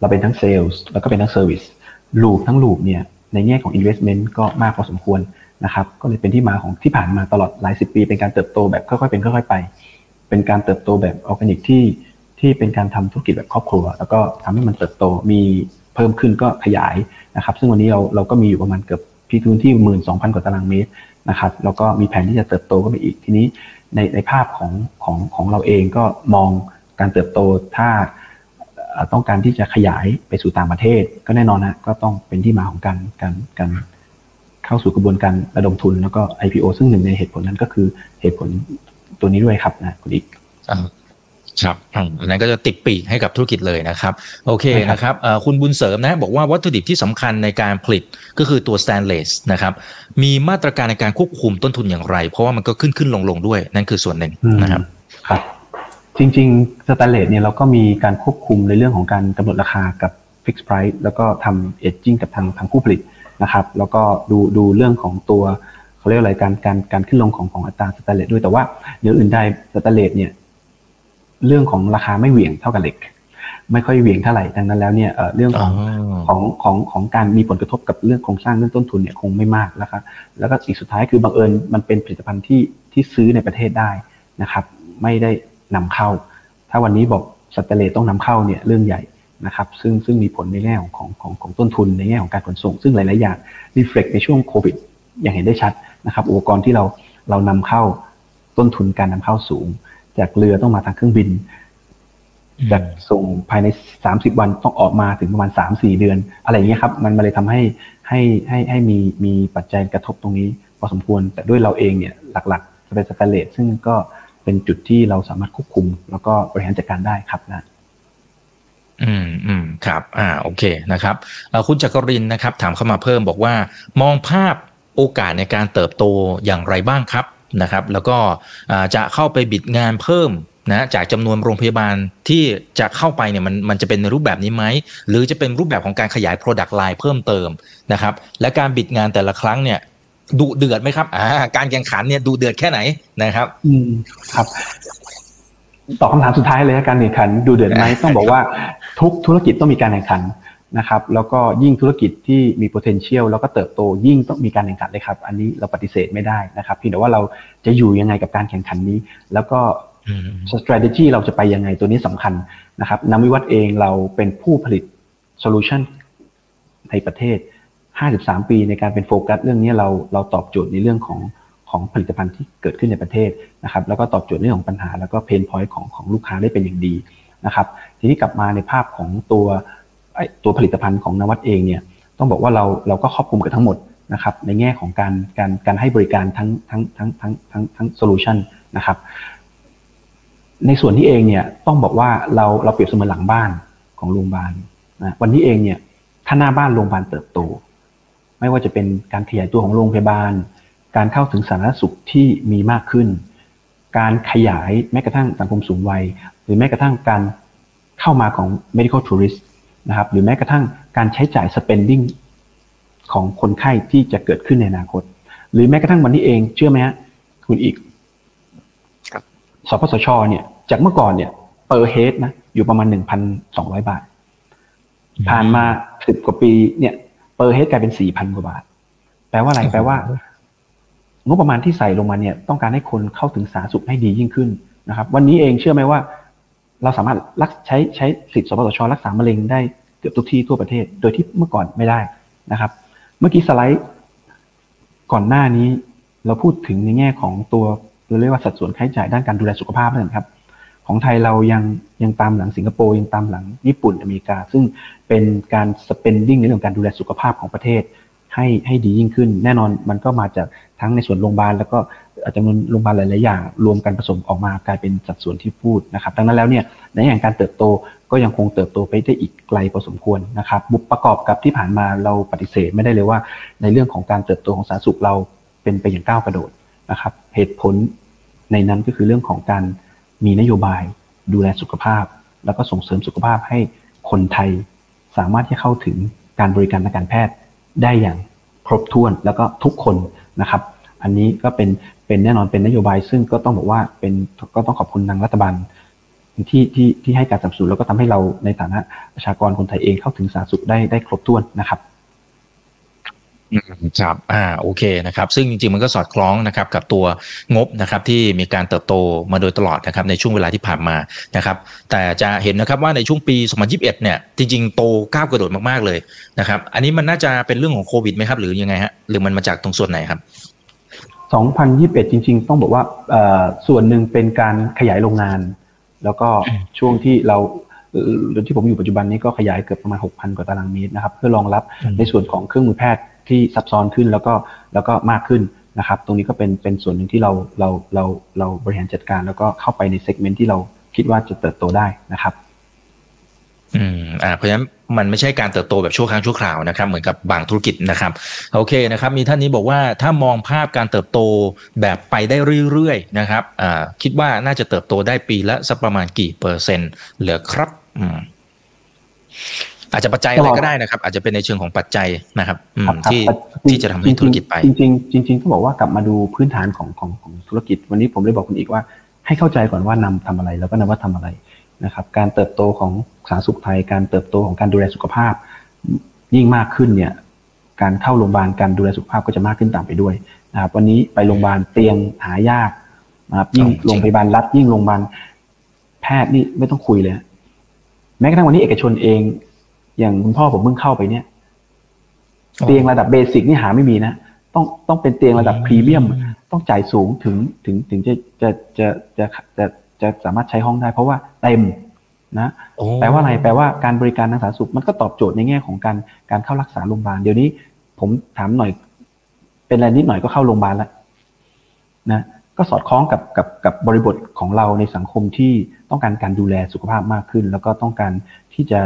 เราเป็นทั้ง sales แล้วก็เป็นทั้ง service ลูปทั้งลูปเนี่ยในแง่ของ investment ก็มากพอสมควรนะครับก็เลยเป็นที่มาของที่ผ่านมาตลอดหลายสิบปี เป็นการเติบโตแบบค่อยๆเป็นค่อยๆไป เป็นการเติบโตแบบออร์แกนิกที่ที่เป็นการทำธุรกิจแบบครอบครัว แล้วก็ทำให้มันเติบโตมีเพิ่มขึ้นก็ขยายนะครับ ซึ่งวันนี้เราเราก็มีอยู่ประมาณเกือบพีพื้นที่หมื่นสองพันกว่าตารางเมตร นะครับแล้วก็มีแผนที่จะเติบโตก็ไปอีกทีนี้ในในภาพของของของเราเองก็มองการเติบโตถ้าต้องการที่จะขยายไปสู่ต่างประเทศ ก็แน่นอนนะก็ต้องเป็นที่มาของการการการเข้าสู่กระบวนการระดมทุนแล้วก็ IPO ซึ่งหนึ่งในเหตุผลนั้นก็คือเหตุผลตัวนี้ด้วยครับนะคุณอีกครับ อันนั้นก็จะติดปีกให้กับธุรกิจเลยนะครับ โอเคนะครับคุณบุญเสริมนะบอกว่าวัตถุดิบที่สำคัญในการผลิตก็คือตัวสแตนเลสนะครับ มีมาตรการในการควบคุมต้นทุนอย่างไร เพราะว่ามันก็ขึ้นขึ้นลงลงด้วย นั่นคือส่วนหนึ่งนะครับครับ จริงๆสแตนเลสเนี่ยเราก็มีการควบคุมในเรื่องของการกำหนดราคากับfix price แล้วก็ทำ hedging กับทางทางผู้ผลิตนะครับ แล้วก็ดูดูเรื่องของตัวเขาเรียกอะไรการการการขึ้นลงของของอัตราสแตนเลสด้วยแต่ว่าเหนืออื่นใดสแตนเลสเนี่ย เรื่องของราคาไม่เหวี่ยงเท่ากับเหล็ก ไม่ค่อยเหวี่ยงเท่าไหร่ดังนั้นแล้วเนี่ยเรื่องของของของของการมีผลกระทบกับเรื่องโครงสร้างเรื่องต้นทุนเนี่ยคงไม่มากแล้วครับแล้วก็อีกสุดท้ายคือบังเอิญมันเป็นผลิตภัณฑ์ที่ที่ซื้อในประเทศได้นะครับ ไม่ได้นำเข้า ถ้าวันนี้บอกสแตนเลสต้องนำเข้าเนี่ยเรื่องใหญ่นะครับซึ่งซึ่งมีผลในแง่ของของของของต้นทุนในแง่ของการขนส่ง ซึ่งหลาย ๆ อย่าง reflect ในช่วงโควิด อย่างเห็นได้ชัดนะครับ อุปกรณ์ที่เราเรานำเข้าต้นทุนการนำเข้าสูง จากเรือต้องมาทางเครื่องบิน จากส่งภายในสามสิบวันต้องออกมาถึงประมาณสามสี่เดือน อะไรอย่างเงี้ยครับ มันมาเลยทำให้ให้ให้ให้มีมีปัจจัยกระทบตรงนี้พอสมควร แต่ด้วยเราเองเนี่ยหลักๆจะเป็นสแตนเลสซึ่งก็เป็นจุดที่เราสามารถควบคุม แล้วก็บริหารจัดการได้ครับนะอืมอืมครับ อ่าโอเคนะครับคุณจักรินนะครับ ถามเข้ามาเพิ่มบอกว่า มองภาพโอกาสในการเติบโตอย่างไรบ้างครับ นะครับ แล้วก็จะเข้าไปบิดงานเพิ่มนะจากจำนวนโรงพยาบาลที่จะเข้าไปเนี่ยมันมันจะเป็นในรูปแบบนี้ไหมหรือจะเป็นรูปแบบของการขยาย Product Line เพิ่มเติมนะครับ และการบิดงานแต่ละครั้งเนี่ยดุเดือดไหมครับอ่าการแข่งขันเนี่ยดุเดือดแค่ไหนนะครับ อืมครับตอบคำถามสุดท้ายเลยการแข่งขันดูเดือดไหมต้องบอกว่าทุกธุรกิจต้องมีการแข่งขัน นะครับแล้วก็ยิ่งธุรกิจที่มี potential แล้วก็เติบโตยิ่งต้องมีการแข่งขันเลยครับ อันนี้เราปฏิเสธไม่ได้นะครับเพียงแต่ว่าเราจะอยู่ยังไงกับการแข่งขันนี้ แล้วก็ strategy เราจะไปยังไงตัวนี้สำคัญนะครับนำวิวัฒน์เองเราเป็นผู้ผลิต solution ในประเทศ 53 ปีในการเป็นโฟกัสเรื่องนี้เราเราตอบโจทย์ในเรื่องของของผลิตภัณฑ์ที่เกิดขึ้นในประเทศนะครับ แล้วก็ตอบโจทย์เรื่องของปัญหา แล้วก็ pain point ของของลูกค้าได้เป็นอย่างดีนะครับ ทีนี้กลับมาในภาพของตัว ตัวผลิตภัณฑ์ของนำวิวัฒน์เองเนี่ยต้องบอกว่าเราเราก็ครอบคลุมกันทั้งหมดนะครับในแง่ของการการการให้บริการทั้งทั้งทั้งทั้งทั้งทั้ง solution นะครับในส่วนที่เองเนี่ยต้องบอกว่าเราเราเปรียบเสมือนหลังบ้านของโรงพยาบาลนะวันนี้เองเนี่ยถ้าหน้าบ้านโรงพยาบาลเติบโต ไม่ว่าจะเป็นการขยายตัวของโรงพยาบาล การเข้าถึงสาธารณสุขที่มีมากขึ้น การขยายแม้กระทั่งสังคมสูงวัย หรือแม้กระทั่งการเข้ามาของ medical tourist นะครับหรือแม้กระทั่งการใช้จ่าย spending ของคนไข้ที่จะเกิดขึ้นในอนาคต หรือแม้กระทั่งวันนี้เองเชื่อไหมฮะคุณอีกสปสชเนี่ยจากเมื่อก่อนเนี่ย per head นะอยู่ประมาณหนึ่งพันสองร้อยบาท ผ่านมาสิบกว่าปีเนี่ย per head กลายเป็นสี่พันกว่าบาท แปลว่าอะไร แปลว่างบประมาณที่ใส่ลงมาเนี่ย ต้องการให้คนเข้าถึงสาธารณสุขให้ดียิ่งขึ้นนะครับ วันนี้เองเชื่อไหมว่า เราสามารถรักใช้ใช้สิทธิ์สปสชรักษามะเร็งได้เกือบทุกที่ทั่วประเทศ โดยที่เมื่อก่อนไม่ได้นะครับ เมื่อกี้สไลด์ก่อนหน้านี้เราพูดถึงในแง่ของตัวเราเรียกว่าสัดส่วนค่าใช้จ่ายด้านการดูแลสุขภาพนั่นครับ ของไทยเรายังยังตามหลังสิงคโปร์ยังตามหลังญี่ปุ่นอเมริกา ซึ่งเป็นการ spending ในเรื่องการดูแลสุขภาพของประเทศ ให้ให้ดียิ่งขึ้น แน่นอนมันก็มาจากทั้งในส่วนโรงพยาบาลแล้วก็ จำนวนโรงพยาบาลหลาย ๆ อย่าง รวมกันผสมออกมากลายเป็นสัดส่วนที่พูดนะครับ ดังนั้นแล้วเนี่ยในอย่างการเติบโตก็ยังคงเติบโตไปได้อีกไกลพอสมควรนะครับบุประกอบกับที่ผ่านมาเราปฏิเสธไม่ได้เลยว่า ในเรื่องของการเติบโตของสาธารณสุขเราเป็นไปอย่างก้าวกระโดดนะครับ เหตุผลในนั้นก็คือเรื่องของการมีนโยบายดูแลสุขภาพ แล้วก็ส่งเสริมสุขภาพให้คนไทย สามารถที่เข้าถึงการบริการทางการแพทย์ได้อย่างครบถ้วนแล้วก็ทุกคนนะครับ อันนี้ก็เป็นเป็นแน่นอนเป็นนโยบาย ซึ่งก็ต้องบอกว่าเป็นก็ต้องขอบคุณทางรัฐบาลที่ที่ที่ให้การสนับสนุนแล้วก็ทำให้เราในฐานะประชากรคนไทยเองเข้าถึงสาธารณสุขได้ได้ครบถ้วนนะครับครับอ่าโอเคนะครับ ซึ่งจริงๆมันก็สอดคล้องนะครับกับตัวงบนะครับที่มีการเติบโตมาโดยตลอดนะครับในช่วงเวลาที่ผ่านมานะครับ แต่จะเห็นนะครับว่าในช่วงปี 2021 เนี่ยจริงๆโตก้าวกระโดดมากๆเลยนะครับ อันนี้มันน่าจะเป็นเรื่องของโควิดไหมครับ หรือยังไงฮะหรือมันมาจากตรงส่วนไหนครับ 2021 จริง ๆ ต้องบอกว่าส่วนหนึ่งเป็นการขยายโรงงาน แล้วก็ช่วงที่เราที่ผมอยู่ปัจจุบันนี้ก็ขยายเกือบประมาณ 6,000 กว่าตารางเมตรนะครับ เพื่อรองรับในส่วนของเครื่องมือแพทย์ที่ซับซ้อนขึ้นแล้วก็แล้วก็มากขึ้นนะครับ ตรงนี้ก็เป็นเป็นส่วนหนึ่งที่เราเราเราเราบริหารจัดการ แล้วก็เข้าไปในเซกเมนต์ที่เราคิดว่าจะเติบโตได้นะครับ อืมอ่าเพราะฉะนั้นมันไม่ใช่การเติบโตแบบชั่วครั้งชั่วคราวนะครับ เหมือนกับบางธุรกิจนะครับโอเคนะครับ มีท่านนี้บอกว่าถ้ามองภาพการเติบโตแบบไปได้เรื่อยๆนะครับอ่าคิดว่าน่าจะเติบโตได้ปีละสักประมาณกี่เปอร์เซ็นต์เหลือครับอืมอาจจะปัจจัยอะไรก็ได้นะครับ อาจจะเป็นในเชิงของปัจจัยนะครับที่ที่จะทำให้ธุรกิจไป จริงๆจริงๆต้องบอกว่ากลับมาดูพื้นฐานของของของธุรกิจ วันนี้ผมเลยบอกคุณอีกว่า ให้เข้าใจก่อนว่านำทำอะไรแล้วก็นำว่าทำอะไร นะครับการเติบโตของสาธารณสุขไทย การเติบโตของการดูแลสุขภาพ ยิ่งมากขึ้นเนี่ยการเข้าโรงพยาบาลการดูแลสุขภาพก็จะมากขึ้นตามไปด้วยนะครับวันนี้ไปโรงพยาบาลเตียงหายากนะครับยิ่งโรงพยาบาลรัฐยิ่งโรงพยาบาลแพทย์นี่ไม่ต้องคุยเลย แม้กระทั่งวันนี้เอกชนเอง อย่างคุณพ่อผมเพิ่งเข้าไปเนี่ย เตียงระดับเบสิกนี่หาไม่มีนะต้องต้องเป็นเตียงระดับพรีเมียม ต้องจ่ายสูงถึงถึงถึงจะจะจะจะจะ จะสามารถใช้ห้องได้ เพราะว่าเต็มนะแปลว่าอะไรแปลว่าการบริการทางสาธารณสุขมันก็ตอบโจทย์ในแง่ของการการเข้ารักษาโรงพยาบาลเดี๋ยวนี้ผมถามหน่อย เป็นอะไรนิดหน่อยก็เข้าโรงพยาบาลแล้วนะก็สอดคล้องกับกับกับบริบทของเราในสังคมที่ต้องการการดูแลสุขภาพมากขึ้น แล้วก็ต้องการที่จะ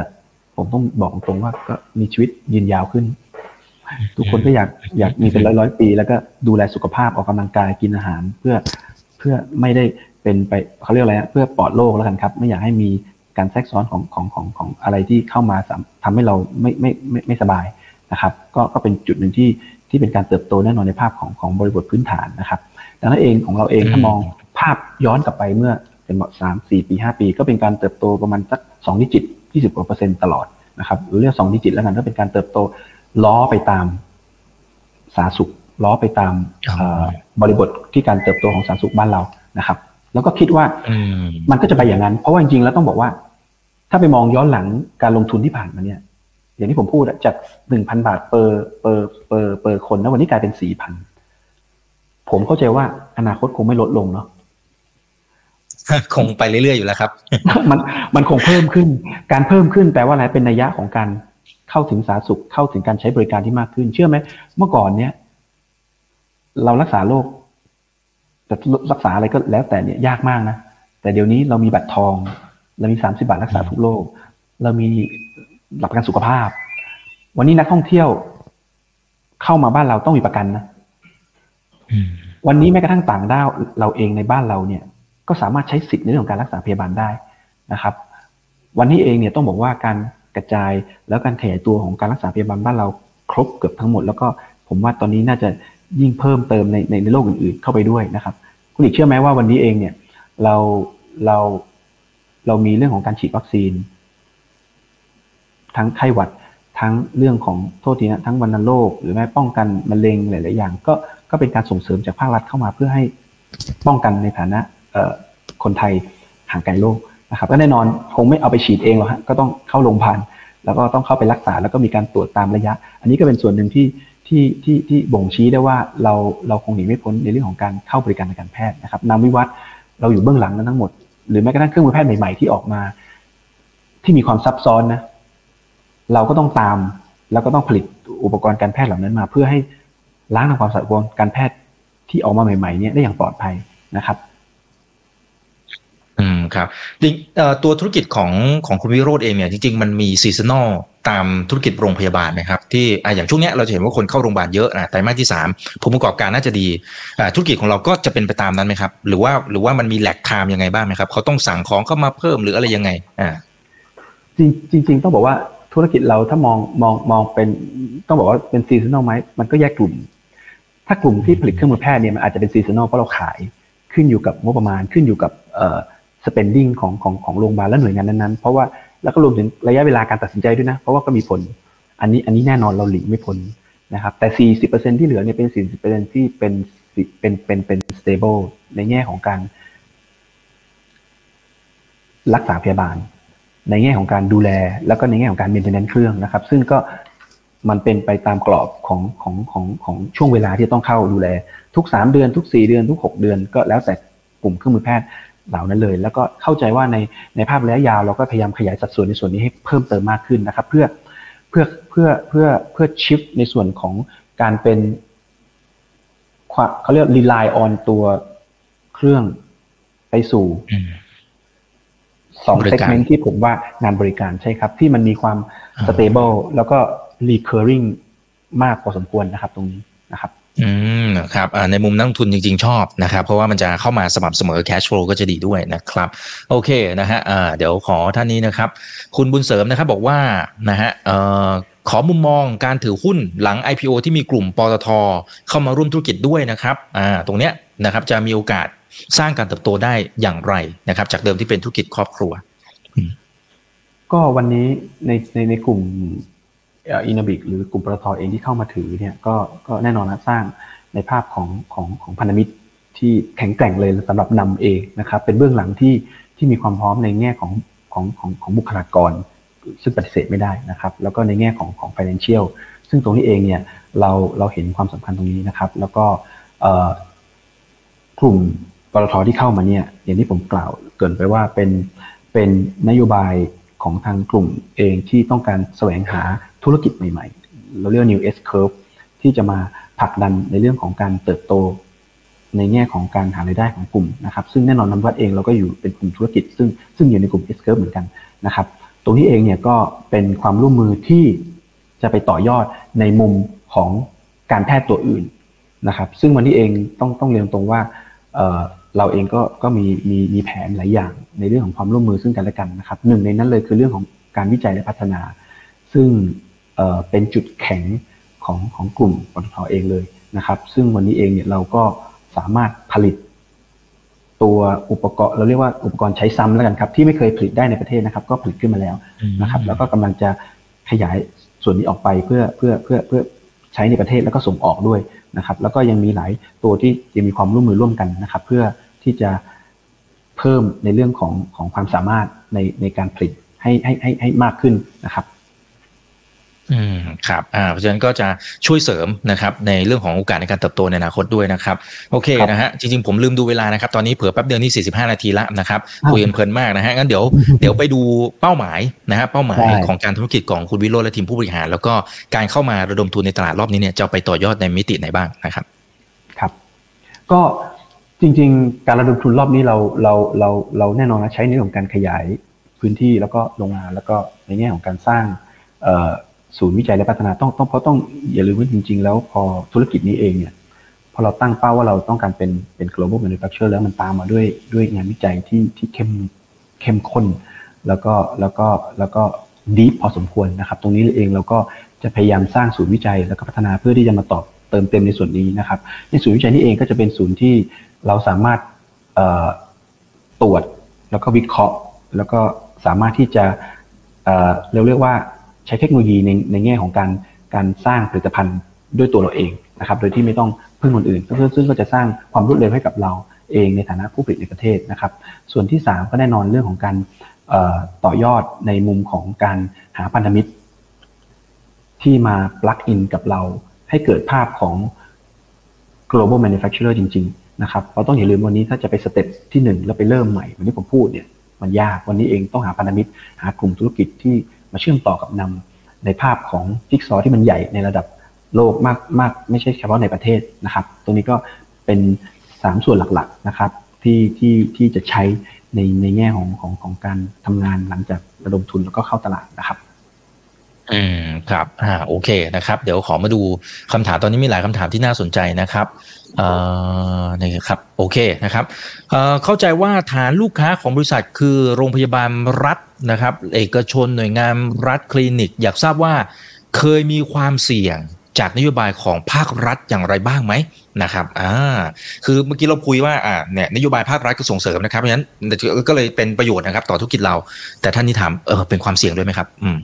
ผมต้องบอกตรงว่าก็มีชีวิตยืนยาวขึ้น ทุกคนก็อยากอยากมีเป็นร้อยร้อยปี แล้วก็ดูแลสุขภาพออกกำลังกายกินอาหาร เพื่อเพื่อไม่ได้ เป็นไปเขาเรียกอะไรเพื่อปลอดโรคแล้วกันครับ ไม่อยากให้มีการแทรกซ้อนของของของของอะไรที่เข้ามาทำให้เราไม่ไม่ไม่ไม่สบายนะครับก็ก็เป็นจุดหนึ่งที่ที่เป็นการเติบโตแน่นอนในภาพของของบริบทพื้นฐานนะครับดังนั้นเองของเราเองถ้ามองภาพย้อนกลับไปเมื่อเป็นสามสี่ปีห้าปี ก็เป็นการเติบโตประมาณสักสองดิจิต20กว่าเปอร์เซ็นต์ตลอดนะครับหรือเรียกสองดิจิตแล้วกันก็เป็นการเติบโตล้อไปตามสาสุขล้อไปตามบริบทที่การเติบโตของสาสุขบ้านเรานะครับ แล้วก็คิดว่ามันก็จะไปอย่างนั้น เพราะว่าจริงๆแล้วต้องบอกว่า ถ้าไปมองย้อนหลังการลงทุนที่ผ่านมาเนี่ย อย่างที่ผมพูดจากหนึ่งพันบาท per per per per คนนะวันนี้กลายเป็นสี่พันผมเข้าใจว่าอนาคตคงไม่ลดลงเนาะคงไปเรื่อยๆอยู่แล้วครับ มันมันคงเพิ่มขึ้น การเพิ่มขึ้นแปลว่าอะไรเป็นนัยยะของการเข้าถึงสาธารณสุขเข้าถึงการใช้บริการที่มากขึ้น เชื่อไหมเมื่อก่อนเนี้ยเรารักษาโรค แต่รักษาอะไรก็แล้วแต่เนี่ยยากมากนะ แต่เดี๋ยวนี้เรามีบัตรทอง เรามีสามสิบาทรักษาทุกโรค เรามีหลักประกันสุขภาพ วันนี้นักท่องเที่ยวเข้ามาบ้านเราต้องมีประกันนะวันนี้แม้กระทั่งต่างด้าวเราเองในบ้านเราเนี่ย ก็สามารถใช้สิทธิ์ในเรื่องของการรักษาพยาบาลได้นะครับ วันนี้เองเนี่ยต้องบอกว่าการกระจายแล้วการขยายตัวของการรักษาพยาบาลบ้านเราครบเกือบทั้งหมด แล้วก็ผมว่าตอนนี้น่าจะ ยิ่งเพิ่มเติมในในโลกอื่นๆเข้าไปด้วยนะครับ คุณอีกเชื่อไหมว่าวันนี้เองเนี่ยเราเราเรามีเรื่องของการฉีดวัคซีน ทั้งไข้หวัดทั้งเรื่องของโทษทีนะทั้งวัณโรคหรือแม้ป้องกันมะเร็งหลาย ๆ อย่าง ก็ก็เป็นการส่งเสริมจากภาครัฐเข้ามาเพื่อให้ป้องกันในฐานะคนไทยห่างไกลโรคนะครับก็แน่นอนคงไม่เอาไปฉีดเองหรอกฮะก็ต้องเข้าโรงพยาบาลแล้วก็ต้องเข้าไปรักษาแล้วก็มีการตรวจตามระยะ อันนี้ก็เป็นส่วนหนึ่งที่ ที่ที่ที่บ่งชี้ได้ว่าเราเราคงหนีไม่พ้นในเรื่องของการเข้าบริการทางการแพทย์นะครับนำวิวัฒน์เราอยู่เบื้องหลังนั้นทั้งหมด หรือแม้กระทั่งเครื่องมือแพทย์ใหม่ๆที่ออกมา ที่มีความซับซ้อนนะเราก็ต้องตามแล้วก็ต้องผลิตอุปกรณ์การแพทย์เหล่านั้นมา เพื่อให้ล้างทำความสะอาดการแพทย์ที่ออกมาใหม่ๆเนี่ยได้อย่างปลอดภัยนะครับ อืมครับจริงตัวธุรกิจของของคุณวิโรธเองเนี่ยจริงๆมันมี seasonal ตามธุรกิจโรงพยาบาลนะครับที่ออย่างช่วงนี้เราจะเห็นว่าคนเข้าโรงพยาบาลเยอะนะไตรมาสที่สามประกอบการน่าจะดีธุรกิจของเราก็จะเป็นไปตามนั้นไหมครับ หรือว่าหรือว่ามันมี lag time ยังไงบ้างไหมครับเขาต้องสั่งของเข้ามาเพิ่มหรืออะไรยังไงอ่าจริงจริงต้องบอกว่าธุรกิจเราถ้ามองมองมองเป็นต้องบอกว่าเป็น seasonal ไหมมันก็แยกกลุ่ม ถ้ากลุ่มที่ผลิตเครื่องมือแพทย์เนี่ยมันอาจจะเป็น seasonal เพราะเราขายขึ้นอยู่กับงบประมาณขึ้นอยู่กับเอ่อ spending ของของของโรงพยาบาลและหน่วยงานนั้นๆ เพราะว่าแล้วก็รวมถึงระยะเวลาการตัดสินใจด้วยนะ เพราะว่าก็มีผล อันนี้อันนี้แน่นอนเราหลีกไม่พ้นนะครับ แต่ 40%ที่เหลือเนี่ยเป็น 40%ที่เป็นเป็นเป็นเป็น stable ในแง่ของการ รักษาพยาบาล ในแง่ของการดูแล แล้วก็ในแง่ของการ maintenance เครื่องนะครับ ซึ่งก็มันเป็นไปตามกรอบของของของของช่วงเวลาที่ต้องเข้าดูแล ทุก 3 เดือนทุก 4 เดือนทุก 6 เดือนก็แล้วแต่กลุ่มเครื่องมือแพทย์ เหล่านั้นเลย แล้วก็เข้าใจว่าในในภาพระยะยาวเราก็พยายามขยายสัดส่วนในส่วนนี้ให้เพิ่มเติมมากขึ้นนะครับ เพื่อเพื่อเพื่อเพื่อเพื่อชิฟในส่วนของการเป็นเขาเรียก rely on ตัวเครื่องไปสู่สองเซกเมนต์ที่ผมว่างานบริการใช่ครับ ที่มันมีความ stable แล้วก็ recurring มากพอสมควรนะครับ ตรงนี้นะครับ อืมครับในมุมนักทุนจริงๆชอบนะครับ เพราะว่ามันจะเข้ามาสม่ำเสมอ cash flow ก็จะดีด้วยนะครับ โอเคนะฮะเดี๋ยวขอท่านนี้นะครับ คุณบุญเสริมนะครับบอกว่านะฮะขอมุมมองการถือหุ้นหลัง IPO ที่มีกลุ่มปตทเข้ามาร่วมธุรกิจด้วยนะครับตรงเนี้ยนะครับจะมีโอกาสสร้างการเติบโตได้อย่างไรนะครับ จากเดิมที่เป็นธุรกิจครอบครัว ก็วันนี้ในในในกลุ่ม อินาบิกหรือกลุ่มปตทเองที่เข้ามาถือเนี่ยก็ก็แน่นอนนะสร้างในภาพของของของพันธมิตรที่แข็งแกร่งเลยสำหรับนำเองนะครับเป็นเบื้องหลังที่ที่มีความพร้อมในแง่ของของของของบุคลากร ซึ่งปฏิเสธไม่ได้นะครับแล้วก็ในแง่ของของ financial ซึ่งตรงนี้เองเนี่ยเราเราเห็นความสำคัญตรงนี้นะครับ แล้วก็กลุ่มปตทที่เข้ามาเนี่ยอย่างที่ผมกล่าวเกินไปว่าเป็นเป็นนโยบายของทางกลุ่มเองที่ต้องการแสวงหา ธุรกิจใหม่ๆ เราเรียก new S curve ที่จะมาผลักดันในเรื่องของการเติบโต ในแง่ของการหารายได้ของกลุ่มนะครับ ซึ่งแน่นอนน้ำวัดเองเราก็อยู่เป็นกลุ่มธุรกิจ ซึ่งซึ่งอยู่ในกลุ่ม S curve เหมือนกันนะครับ ตรงนี้เองเนี่ยก็เป็นความร่วมมือที่จะไปต่อยอดในมุมของการแพทย์ตัวอื่นนะครับ ซึ่งวันนี้เองต้องต้องเรียนตรงว่าเเราเองก็ก็มีมีมีแผนหลายอย่างในเรื่องของความร่วมมือซึ่งกันและกันนะครับหนึ่งในนั้นเลยคือเรื่องของการวิจัยและพัฒนา ซึ่ง เป็นจุดแข็งของของกลุ่มปตทเองเลยนะครับ ซึ่งวันนี้เองเนี่ยเราก็สามารถผลิตตัวอุปกรณ์เราเรียกว่าอุปกรณ์ใช้ซ้ำแล้วกันครับ ที่ไม่เคยผลิตได้ในประเทศนะครับ ก็ผลิตขึ้นมาแล้วนะครับ แล้วก็กำลังจะขยายส่วนนี้ออกไปเพื่อเพื่อเพื่อเพื่อใช้ในประเทศแล้วก็ส่งออกด้วยนะครับ แล้วก็ยังมีหลายตัวที่จะมีความร่วมมือร่วมกันนะครับ เพื่อที่จะเพิ่มในเรื่องของของความสามารถในในการผลิตให้ให้ให้ให้มากขึ้นนะครับ อืมครับอ่าเพราะฉะนั้นก็จะช่วยเสริมนะครับในเรื่องของโอกาสในการเติบโตในอนาคตด้วยนะครับโอเคนะฮะจริงๆผมลืมดูเวลานะครับตอนนี้เผื่อแป๊บเดียวนี่45 นาทีละนะครับคุยกันเพลินมากนะฮะงั้นเดี๋ยวเดี๋ยวไปดูเป้าหมายนะฮะเป้าหมายของการธุรกิจของคุณวิโรจน์และทีมผู้บริหาร แล้วก็การเข้ามาระดมทุนในตลาดรอบนี้เนี่ยจะไปต่อยอดในมิติไหนบ้างนะครับ ครับ ก็จริง ๆ การระดมทุนรอบนี้เราเราเราเราแน่นอนนะใช้ในเรื่องของการขยายพื้นที่แล้วก็โรงงานแล้วก็ในแง่ของการสร้าง ศูนย์วิจัยและพัฒนาต้องต้องเพราะต้องอย่าลืมว่าจริง ๆ แล้วพอธุรกิจนี้เองเนี่ยพอเราตั้งเป้าว่าเราต้องการเป็นเป็น global manufacturer แล้วมันตามมาด้วยด้วยงานวิจัยที่ที่เข้มเข้มข้น แล้วก็แล้วก็แล้วก็ดีพอสมควรนะครับ ตรงนี้เองเราก็จะพยายามสร้างศูนย์วิจัยแล้วก็พัฒนาเพื่อที่จะมาตอบเติมเต็มในส่วนนี้นะครับ ในศูนย์วิจัยนี้เองก็จะเป็นศูนย์ที่เราสามารถตรวจแล้วก็วิเคราะห์ แล้วก็สามารถที่จะเราเรียกว่า ใช้เทคโนโลยีในในแง่ของการการสร้างผลิตภัณฑ์ด้วยตัวเราเองนะครับ โดยที่ไม่ต้องพึ่งคนอื่นซึ่งก็จะสร้างความรวดเร็วให้กับเราเองในฐานะผู้ผลิตในประเทศนะครับ ส่วนที่ 3 ก็แน่นอนเรื่องของการต่อยอดในมุมของการหาพันธมิตร ที่มาปลักอินกับเราให้เกิดภาพของ global manufacturer จริง ๆ นะครับ เราต้องอย่าลืมวันนี้ถ้าจะไปสเต็ปที่ 1 แล้วไปเริ่มใหม่ วันนี้ผมพูดเนี่ยมันยาก วันนี้เองต้องหาพันธมิตร หากลุ่มธุรกิจที่ มาเชื่อมต่อกับนำในภาพของจิ๊กซอที่มันใหญ่ในระดับโลกมากมากไม่ใช่เฉพาะในประเทศนะครับ ตรงนี้ก็เป็นสามส่วนหลักๆนะครับที่ที่ที่จะใช้ในในแง่ของของของการทำงานหลังจากระดมทุนแล้วก็เข้าตลาดนะครับ อืมครับอ่าโอเคนะครับ เดี๋ยวขอมาดูคำถามตอนนี้มีหลายคำถามที่น่าสนใจนะครับเอ่อนี่ครับโอเคนะครับเอ่อเข้าใจว่าฐานลูกค้าของบริษัทคือโรงพยาบาลรัฐนะครับ เอกชนหน่วยงานรัฐคลินิก อยากทราบว่าเคยมีความเสี่ยงจากนโยบายของภาครัฐอย่างไรบ้างไหมนะครับ อ่า คือเมื่อกี้เราคุยว่า อ่า เนี่ย นโยบายภาครัฐก็ส่งเสริมนะครับ เพราะฉะนั้นก็เลยเป็นประโยชน์นะครับ ต่อธุรกิจเรา แต่ท่านนี่ถาม เออ เป็นความเสี่ยงด้วยไหมครับ อืม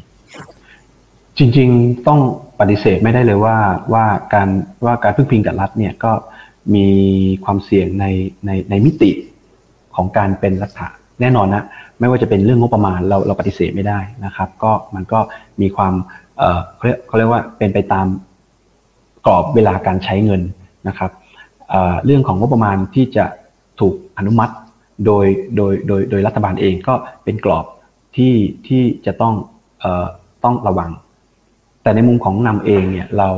จริงๆต้องปฏิเสธไม่ได้เลยว่าว่าการว่าการพึ่งพิงกับรัฐเนี่ยก็มีความเสี่ยงในในในมิติของการเป็นรัฐะแน่นอนนะไม่ว่าจะเป็นเรื่องงบประมาณเราเราปฏิเสธไม่ได้นะครับ ก็มันก็มีความเออเขาเรียกเขาเรียกว่าเป็นไปตามกรอบเวลาการใช้เงินนะครับเรื่องของงบประมาณที่จะถูกอนุมัติโดยโดยโดยโดยรัฐบาลเองก็เป็นกรอบที่ที่จะต้องต้องระวัง แต่ในมุมของนำเองเนี่ยเรา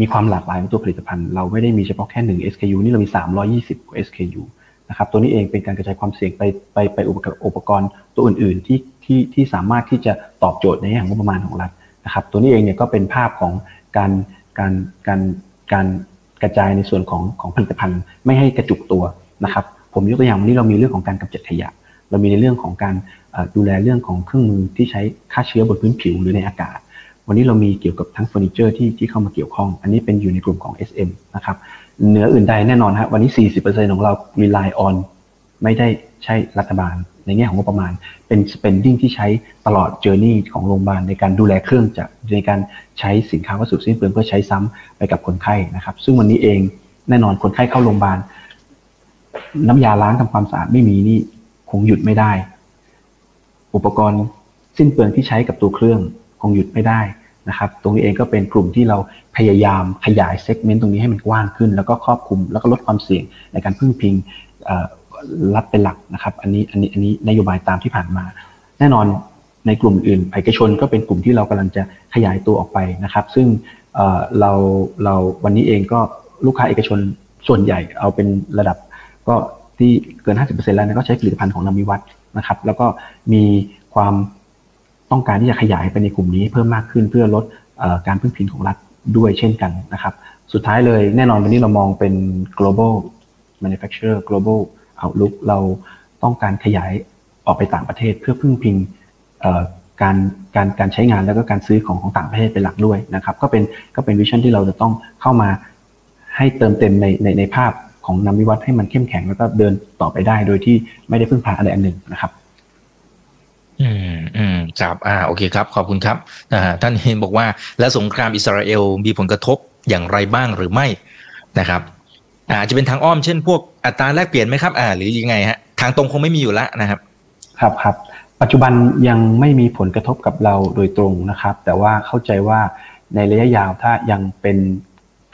มีความหลากหลายในตัวผลิตภัณฑ์ เราไม่ได้มีเฉพาะแค่หนึ่ง SKU นี่เรามี 320 กว่า SKU นะครับตัวนี้เองเป็นการกระจายความเสี่ยงไปไปไปอุปกรณ์ตัวอื่น ๆ ที่ที่ที่สามารถที่จะตอบโจทย์ในอย่างงบประมาณของรัฐนะครับตัวนี้เองเนี่ยก็เป็นภาพของการการการการกระจายในส่วนของของผลิตภัณฑ์ ไม่ให้กระจุกตัวนะครับผมยกตัวอย่างวันนี้เรามีเรื่องของการกำจัดขยะ เรามีในเรื่องของการดูแลเรื่องของเครื่องมือที่ใช้ฆ่าเชื้อบนพื้นผิวหรือในอากาศ วันนี้เรามีเกี่ยวกับทั้งเฟอร์นิเจอร์ที่ที่เข้ามาเกี่ยวข้อง อันนี้เป็นอยู่ในกลุ่มของ SM นะครับเหนืออื่นใดแน่นอนฮะวันนี้ 40%ของเรา rely on ไม่ได้ใช่รัฐบาล ในแง่ของงบประมาณ เป็น spending ที่ใช้ตลอด journey ของโรงพยาบาลในการดูแลเครื่องจักรในการใช้สินค้าวัสดุสิ้นเปลืองเพื่อใช้ซ้ำไปกับคนไข้นะครับ ซึ่งวันนี้เองแน่นอนคนไข้เข้าโรงพยาบาลน้ำยาล้างทำความสะอาดไม่มีนี่คงหยุดไม่ได้ อุปกรณ์สิ้นเปลืองที่ใช้กับตัวเครื่อง งหยุดไม่ได้นะครับตรงนี้เองก็เป็นกลุ่มที่เราพยายามขยายเซกเมนต์ตรงนี้ให้มันกว้างขึ้น แล้วก็ครอบคลุมแล้วก็ลดความเสี่ยงในการพึ่งพิงรัฐเป็นหลักนะครับอันนี้อันนี้อันนี้นโยบายตามที่ผ่านมา แน่นอนในกลุ่มอื่นเอกชนก็เป็นกลุ่มที่เรากำลังจะขยายตัวออกไปนะครับ ซึ่งเราเราวันนี้เองก็ลูกค้าเอกชนส่วนใหญ่เอาเป็นระดับก็ที่เกิน 50%แล้วนะก็ใช้ผลิตภัณฑ์ของนามิวัตนะครับแล้วก็มีความ ต้องการที่จะขยายไปในกลุ่มนี้เพิ่มมากขึ้นเพื่อลดการพึ่งพิงของรัฐด้วยเช่นกันนะครับสุดท้ายเลยแน่นอนวันนี้เรามองเป็น global manufacturer global เอาลุกเราต้องการขยายออกไปต่างประเทศเพื่อพึ่งพิงการการการใช้งานแล้วก็การซื้อของของต่างประเทศเป็นหลักด้วยนะครับก็เป็นก็เป็นวิชั่นที่เราจะต้องเข้ามาให้เติมเต็มในในในภาพของนำวิวัฒน์ให้มันเข้มแข็งแล้วก็เดินต่อไปได้โดยที่ไม่ได้พึ่งพาอะไรอันหนึ่งนะครับ ครับอ่าโอเคครับขอบคุณครับอ่าท่านเห็นบอกว่า และสงครามอิสราเอลมีผลกระทบอย่างไรบ้างหรือไม่นะครับอาจจะเป็นทางอ้อมเช่นพวกอัตราแลกเปลี่ยนไหมครับอ่าหรือยังไงฮะทางตรงคงไม่มีอยู่แล้วนะครับ ครับครับปัจจุบันยังไม่มีผลกระทบกับเราโดยตรงนะครับ แต่ว่าเข้าใจว่าในระยะยาวถ้ายังเป็น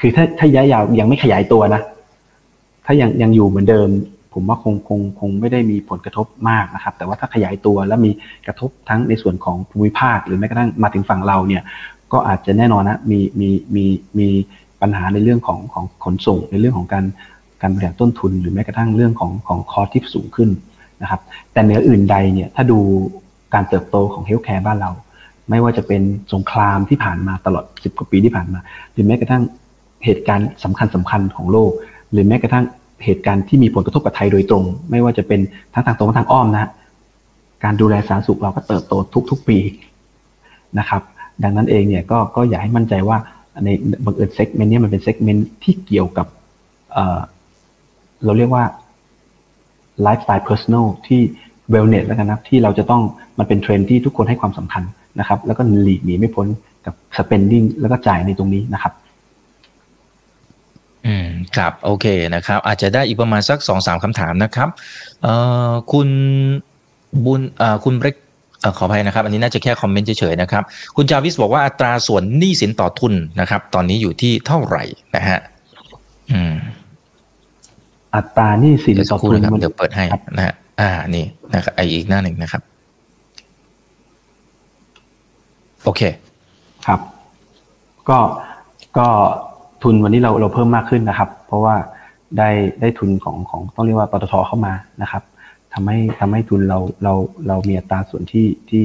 คือถ้าถ้าระยะยาวยังไม่ขยายตัวนะ ถ้ายังยังอยู่เหมือนเดิม ผมว่าคงคงคงไม่ได้มีผลกระทบมากนะครับ แต่ว่าถ้าขยายตัวแล้วมีกระทบทั้งในส่วนของภูมิภาค หรือแม้กระทั่งมาถึงฝั่งเราเนี่ยก็อาจจะแน่นอนนะมีมีมีมีปัญหาในเรื่องของของขนส่ง ในเรื่องของการการบริหารต้นทุน หรือแม้กระทั่งเรื่องของของคอที่สูงขึ้นนะครับแต่เหนืออื่นใดเนี่ยถ้าดูการเติบโตของเฮลท์แคร์บ้านเรา ไม่ว่าจะเป็นสงครามที่ผ่านมาตลอด 10 กว่าปีที่ผ่านมา หรือแม้กระทั่งเหตุการณ์สำคัญสำคัญของโลก หรือแม้กระทั่ง เหตุการณ์ที่มีผลกระทบกับไทยโดยตรง ไม่ว่าจะเป็นทั้งทางตรงและทางอ้อมนะ การดูแลสาธารณสุขเราก็เติบโตทุก ๆ ปีนะครับ ดังนั้นเองเนี่ยก็ก็อยากให้มั่นใจว่าในบังเอิญ segment นี้มันเป็น segment ที่เกี่ยวกับเเราเรียกว่า lifestyle personal ที่ wellness แล้วกันนะที่เราจะต้องมันเป็นเทรนด์ที่ทุกคนให้ความสำคัญนะครับ แล้วก็หลีกหนีไม่พ้นกับ spending แล้วก็จ่ายในตรงนี้นะครับ อืมครับโอเคนะครับ อาจจะได้อีกประมาณสักสองสามคำถามนะครับเอ่อคุณบุญเอ่อคุณเบรกเอ่อขออภัยนะครับ อันนี้น่าจะแค่คอมเมนต์เฉยๆนะครับ คุณจาวิสบอกว่าอัตราส่วนหนี้สินต่อทุนนะครับ ตอนนี้อยู่ที่เท่าไหร่นะฮะอืมอัตราหนี้สินเดี๋ยวสัต่กอครู่ทุนนะครับมันเดี๋ยวเปิดให้นะฮะอ่านี่นะครับไออีกหน้าหนึ่งนะครับ โอเค ครับ ก็ก็ ทุนวันนี้เราเราเพิ่มมากขึ้นนะครับ เพราะว่าได้ได้ทุนของของต้องเรียกว่าปตทเข้ามานะครับทำให้ทำให้ทุนเราเราเรามีอัตราส่วนที่ที่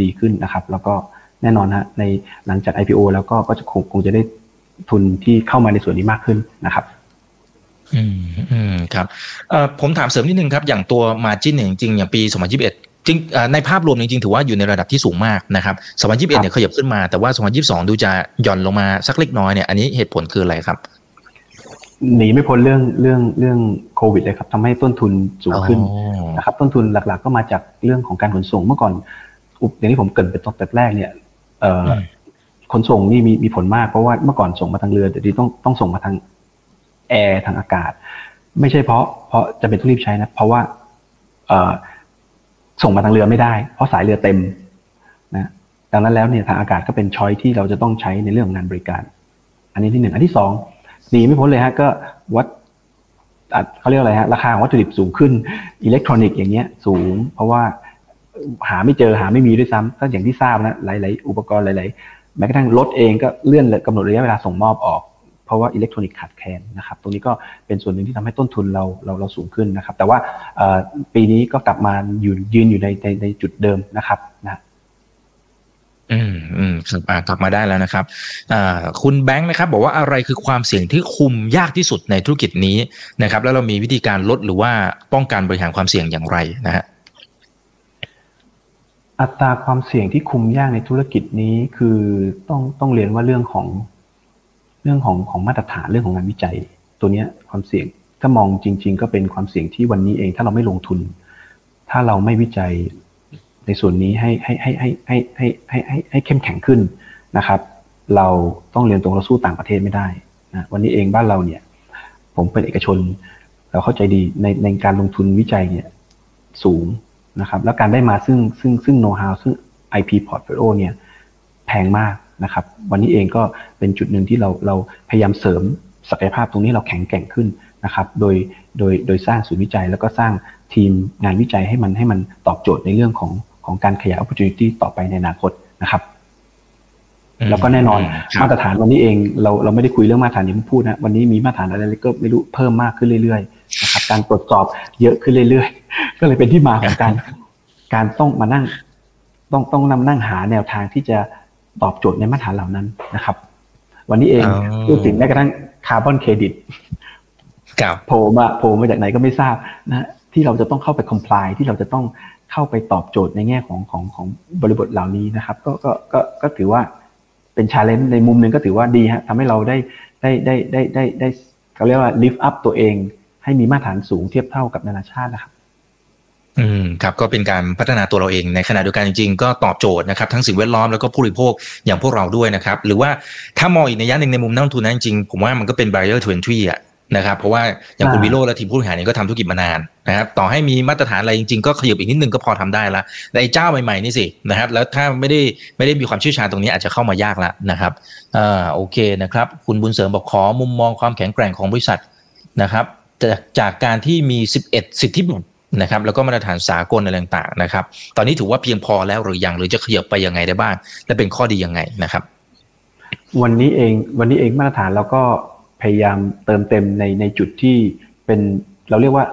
ดีขึ้นนะครับ แล้วก็แน่นอนฮะในหลังจาก IPO แล้วก็ก็จะคงคงจะได้ทุนที่เข้ามาในส่วนนี้มากขึ้นนะครับ อืมอืมครับเอ่อผมถามเสริมนิดนึงครับ อย่างตัวมาจินเนี่ยจริงๆอย่างปี 2021 จริงเอ่อในภาพรวมจริงๆถือว่าอยู่ในระดับที่สูงมากนะครับ2021เนี่ยขยับขึ้นมาแต่ว่า2022ดูจะหย่อนลงมาสักเล็กน้อยเนี่ยอันนี้เหตุผลคืออะไรครับหนีไม่พ้นเรื่องเรื่องเรื่องโควิดเลยครับทำให้ต้นทุนสูงขึ้นอ๋อนะครับ ต้นทุนหลักๆ ก็มาจากเรื่องของการขนส่งเมื่อก่อนอุปอย่างที่ผมเกรินไปตอนแต่แรกเนี่ยเอ่ออมขนส่งนี่มีมีผลมากเพราะว่าเมื่อก่อนส่งมาทางเรือเดี๋ยวนี้ต้องต้องส่งมาทางแอร์ทางอากาศ ไม่ใช่เพราะเพราะจะเป็นต้องรีบใช้นะ เพราะว่าเอ่อ ส่งมาทางเรือไม่ได้ เพราะสายเรือเต็มนะดังนั้นแล้วเนี่ยทางอากาศก็เป็น choice ที่เราจะต้องใช้ในเรื่องงานบริการ อันนี้ที่หนึ่งอันที่สองหนีไม่พ้นเลยฮะก็วัดเขาเรียกอะไรฮะราคาวัตถุดิบสูงขึ้นอิเล็กทรอนิกส์อย่างเงี้ยสูง เพราะว่าหาไม่เจอหาไม่มีด้วยซ้ำก็อย่างที่ทราบนะหลาย ๆ อุปกรณ์หลาย ๆ แม้กระทั่งรถเองก็เลื่อนกำหนดระยะเวลาส่งมอบออก เพราะว่าอิเล็กทรอนิกส์ขาดแคลนนะครับตรงนี้ก็เป็นส่วนหนึ่งที่ทำให้ต้นทุนเราเราเราสูงขึ้นนะครับ แต่ว่าเอ่อปีนี้ก็กลับมาอยู่ยืนอยู่ในในในจุดเดิมนะครับนะอืมอืมครับอ่ากลับมาได้แล้วนะครับอ่าคุณแบงค์นะครับ บอกว่าอะไรคือความเสี่ยงที่คุมยากที่สุดในธุรกิจนี้นะครับ แล้วเรามีวิธีการลดหรือว่าป้องกันบริหารความเสี่ยงอย่างไรนะฮะอัตราความเสี่ยงที่คุมยากในธุรกิจนี้คือต้องต้องเรียนว่าเรื่องของ เรื่องของของมาตรฐานเรื่องของงานวิจัย ตัวเนี้ยความเสี่ยงถ้ามองจริง ๆ ก็เป็นความเสี่ยงที่วันนี้เอง ถ้าเราไม่ลงทุน ถ้าเราไม่วิจัยในส่วนนี้ให้ให้ให้ให้ให้ให้ให้ให้ให้เข้มแข็งขึ้นนะครับ เราต้องเรียนตรงเราสู้ต่างประเทศไม่ได้นะวันนี้เองบ้านเราเนี่ย ผมเป็นเอกชน เราเข้าใจดีในในการลงทุนวิจัยเนี่ยสูงนะครับ แล้วการได้มาซึ่งซึ่งซึ่งโน้ตฮาวซึ่ง IP portfolio เนี่ยแพงมาก นะครับ วันนี้เองก็เป็นจุดหนึ่งที่เราเราพยายามเสริมศักยภาพตรงนี้เราแข็งแกร่งขึ้นนะครับ โดยโดยโดยสร้างศูนย์วิจัย แล้วก็สร้างทีมงานวิจัยให้มันให้มันตอบโจทย์ในเรื่องของของการขยาย opportunity ต่อไปในอนาคตนะครับแล้วก็แน่นอนครับมาตรฐานวันนี้เองเราเราไม่ได้คุยเรื่องมาตรฐานที่ผมพูดนะวันนี้มีมาตรฐานอะไรก็ไม่รู้เพิ่มมากขึ้นเรื่อยๆนะครับการตรวจสอบเยอะขึ้นเรื่อยๆ ก็เลยเป็นที่มาของการ การต้องมานั่ง ต้องต้องนำนั่งหาแนวทางที่จะ ตอบโจทย์ในมาตรฐานเหล่านั้นนะครับ วันนี้เองอ๋อพูดถึงแม้กระทั่งคาร์บอนเครดิตครับโผล่มาโผล่มาจากไหนก็ไม่ทราบนะที่เราจะต้องเข้าไป comply ที่เราจะต้องเข้าไปตอบโจทย์ในแง่ของของของบริบทเหล่านี้นะครับ ก็ก็ก็ก็ถือว่าเป็น challenge ในมุมหนึ่งก็ถือว่าดีฮะทำให้เราได้ได้ได้ได้ได้ได้เขาเรียกว่า lift up ตัวเอง ให้มีมาตรฐานสูงเทียบเท่ากับนานาชาตินะครับ อืมครับก็เป็นการพัฒนาตัวเราเองในขณะเดียวกันจริงๆก็ตอบโจทย์นะครับทั้งสิ่งแวดล้อมแล้วก็ผู้บริโภคอย่างพวกเราด้วยนะครับ หรือว่าถ้ามองอีกในยะหนึ่งในมุมนักลงทุนนะจริงๆผมว่ามันก็เป็น barrier to entry อะนะครับเพราะว่าอย่างคุณอ่าวิโรจน์และทีมผู้บริหารเองก็ทำธุรกิจมานานนะครับต่อให้มีมาตรฐานอะไรจริงๆ ก็ขยับอีกนิดนึงก็พอทำได้ละแต่ไอ้เจ้าใหม่ๆนี่สินะครับแล้วถ้าไม่ได้ไม่ได้มีความเชี่ยวชาญตรงนี้อาจจะเข้ามายากละนะครับอ่าโอเคนะครับคุณบุญเสริมบอกขอมุมมองความแข็งแกร่งของบริษัทนะครับจากจากการที่มี 11 สิทธิบุตร นะครับแล้วก็มาตรฐานสากลอะไรต่างๆนะครับ ตอนนี้ถือว่าเพียงพอแล้วหรือยังหรือจะขยับไปยังไงได้บ้าง และเป็นข้อดียังไงนะครับ วันนี้เองวันนี้เองมาตรฐานเราก็พยายามเติมเต็มในในจุดที่เป็นเราเรียกว่า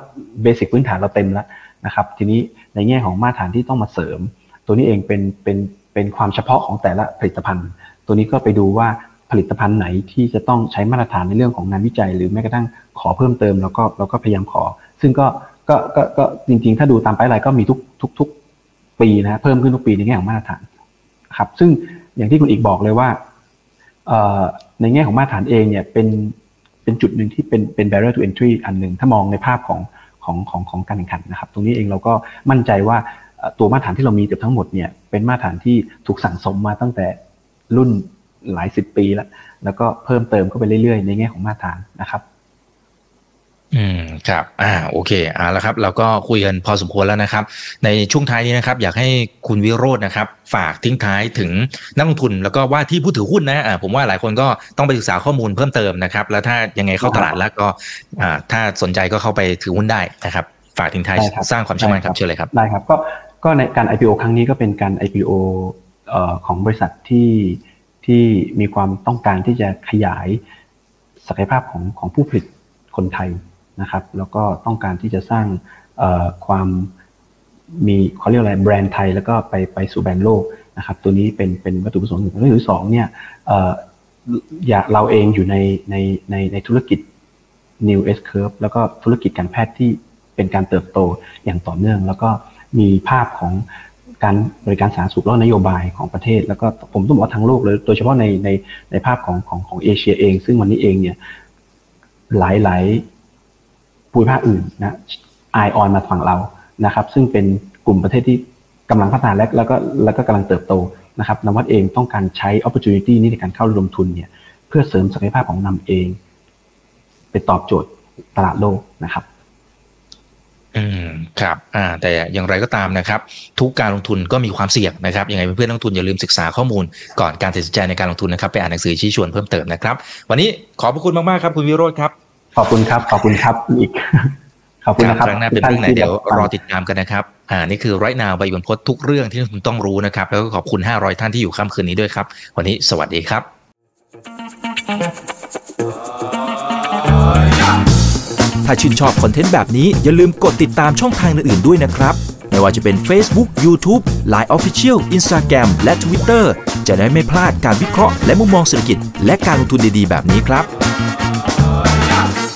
เบสิกพื้นฐานเราเต็มแล้วนะครับ ทีนี้ในแง่ของมาตรฐานที่ต้องมาเสริม ตัวนี้เองเป็นเป็นเป็นความเฉพาะของแต่ละผลิตภัณฑ์ ตัวนี้ก็ไปดูว่าผลิตภัณฑ์ไหนที่จะต้องใช้มาตรฐานในเรื่องของงานวิจัย หรือแม้กระทั่งขอเพิ่มเติมแล้วก็เราก็พยายามขอ ซึ่งก็ ก็ก็ก็จริงๆ ถ้าดูตามไปไลน์ก็มีทุกทุกทุกปีนะฮะเพิ่มขึ้นทุกปีในแง่ของมาตรฐานครับ ซึ่งอย่างที่คุณอีกบอกเลยว่าในแง่ของมาตรฐานเองเนี่ยเป็นเป็นจุดหนึ่งที่เป็นเป็น barrier to entry อันหนึ่งถ้ามองในภาพของของของของการแข่งขันนะครับ ตรงนี้เองเราก็มั่นใจว่าตัวมาตรฐานที่เรามีเกือบทั้งหมดเนี่ยเป็นมาตรฐานที่ถูกสั่งสมมาตั้งแต่รุ่นหลายสิบปีแล้วแล้วก็เพิ่มเติมเข้าไปเรื่อยๆ ในแง่ของมาตรฐานนะครับ อืมครับอ่าโอเคอ่าแล้วครับเราก็คุยกันพอสมควรแล้วนะครับ ในช่วงท้ายนี้นะครับ อยากให้คุณวิโรจน์นะครับ ฝากทิ้งท้ายถึงนักลงทุนแล้วก็ว่าที่ผู้ถือหุ้นนะอ่าผมว่าหลายคนก็ต้องไปศึกษาข้อมูลเพิ่มเติมนะครับ แล้วถ้ายังไงเข้าตลาดแล้วก็อ่าถ้าสนใจก็เข้าไปถือหุ้นได้นะครับ ฝากทิ้งท้ายได้ครับสร้างความเชื่อมั่นครับได้ครับเชิญเลยครับได้ครับก็ก็ในการ IPO ครั้งนี้ก็เป็นการ IPO เอ่อของบริษัทที่ที่มีความต้องการที่จะขยายศักยภาพของของผู้ผลิตคนไทย นะครับ แล้วก็ต้องการที่จะสร้างความมีเขาเรียกอะไรแบรนด์ไทยแล้วก็ไปไปสู่แบรนด์โลกนะครับ ตัวนี้เป็นเป็นวัตถุประสงค์หนึ่งเรื่องที่สองเนี่ยเอ่าเราเองอยู่ในในในในธุรกิจ New S Curve แล้วก็ธุรกิจการแพทย์ที่เป็นการเติบโตอย่างต่อเนื่อง แล้วก็มีภาพของการบริการสาธารณสุขและนโยบายของประเทศ แล้วก็ผมต้องบอกว่าทั้งโลกเลยโดยเฉพาะในในในภาพของของของเอเชียเอง ซึ่งวันนี้เองเนี่ยหลายหลาย ภูมิภาคอื่นนะไอออนมาฝั่งเรานะครับ ซึ่งเป็นกลุ่มประเทศที่กำลังพัฒนาและแล้วก็แล้วก็กำลังเติบโตนะครับนวัดเองต้องการใช้ opportunity นี้ในการเข้าระดมทุนเนี่ยเพื่อเสริมศักยภาพของนำเอง ไปตอบโจทย์ตลาดโลกนะครับอืมครับอ่าแต่อย่างไรก็ตามนะครับ ทุกการลงทุนก็มีความเสี่ยงนะครับยังไงเพื่อนๆนักลงทุนอย่าลืมศึกษาข้อมูลก่อนการตัดสินใจในการลงทุนนะครับ ไปอ่านหนังสือชี้ชวนเพิ่มเติมนะครับ วันนี้ขอบพระคุณมากๆครับคุณวิโรจน์ครับ ขอบคุณครับ ขอบคุณครับอีกขอบคุณนะครับครั้งหน้าเป็นเรื่องไหนเดี๋ยวรอติดตามกันนะครับ อ่า นี่คือไรนาวใบบันพดทุกเรื่องที่คุณต้องรู้นะครับ แล้วก็ขอบคุณ 500 ท่านที่อยู่ค่ำคืนนี้ด้วยครับ วันนี้สวัสดีครับ ถ้าชื่นชอบคอนเทนต์แบบนี้อย่าลืมกดติดตามช่องทางอื่นๆด้วยนะครับ ไม่ว่าจะเป็น Facebook, YouTube, Line Official, Instagram และ Twitter จะได้ไม่พลาดการวิเคราะห์และมุมมองเศรษฐกิจ และการลงทุนดีๆ แบบนี้ครับ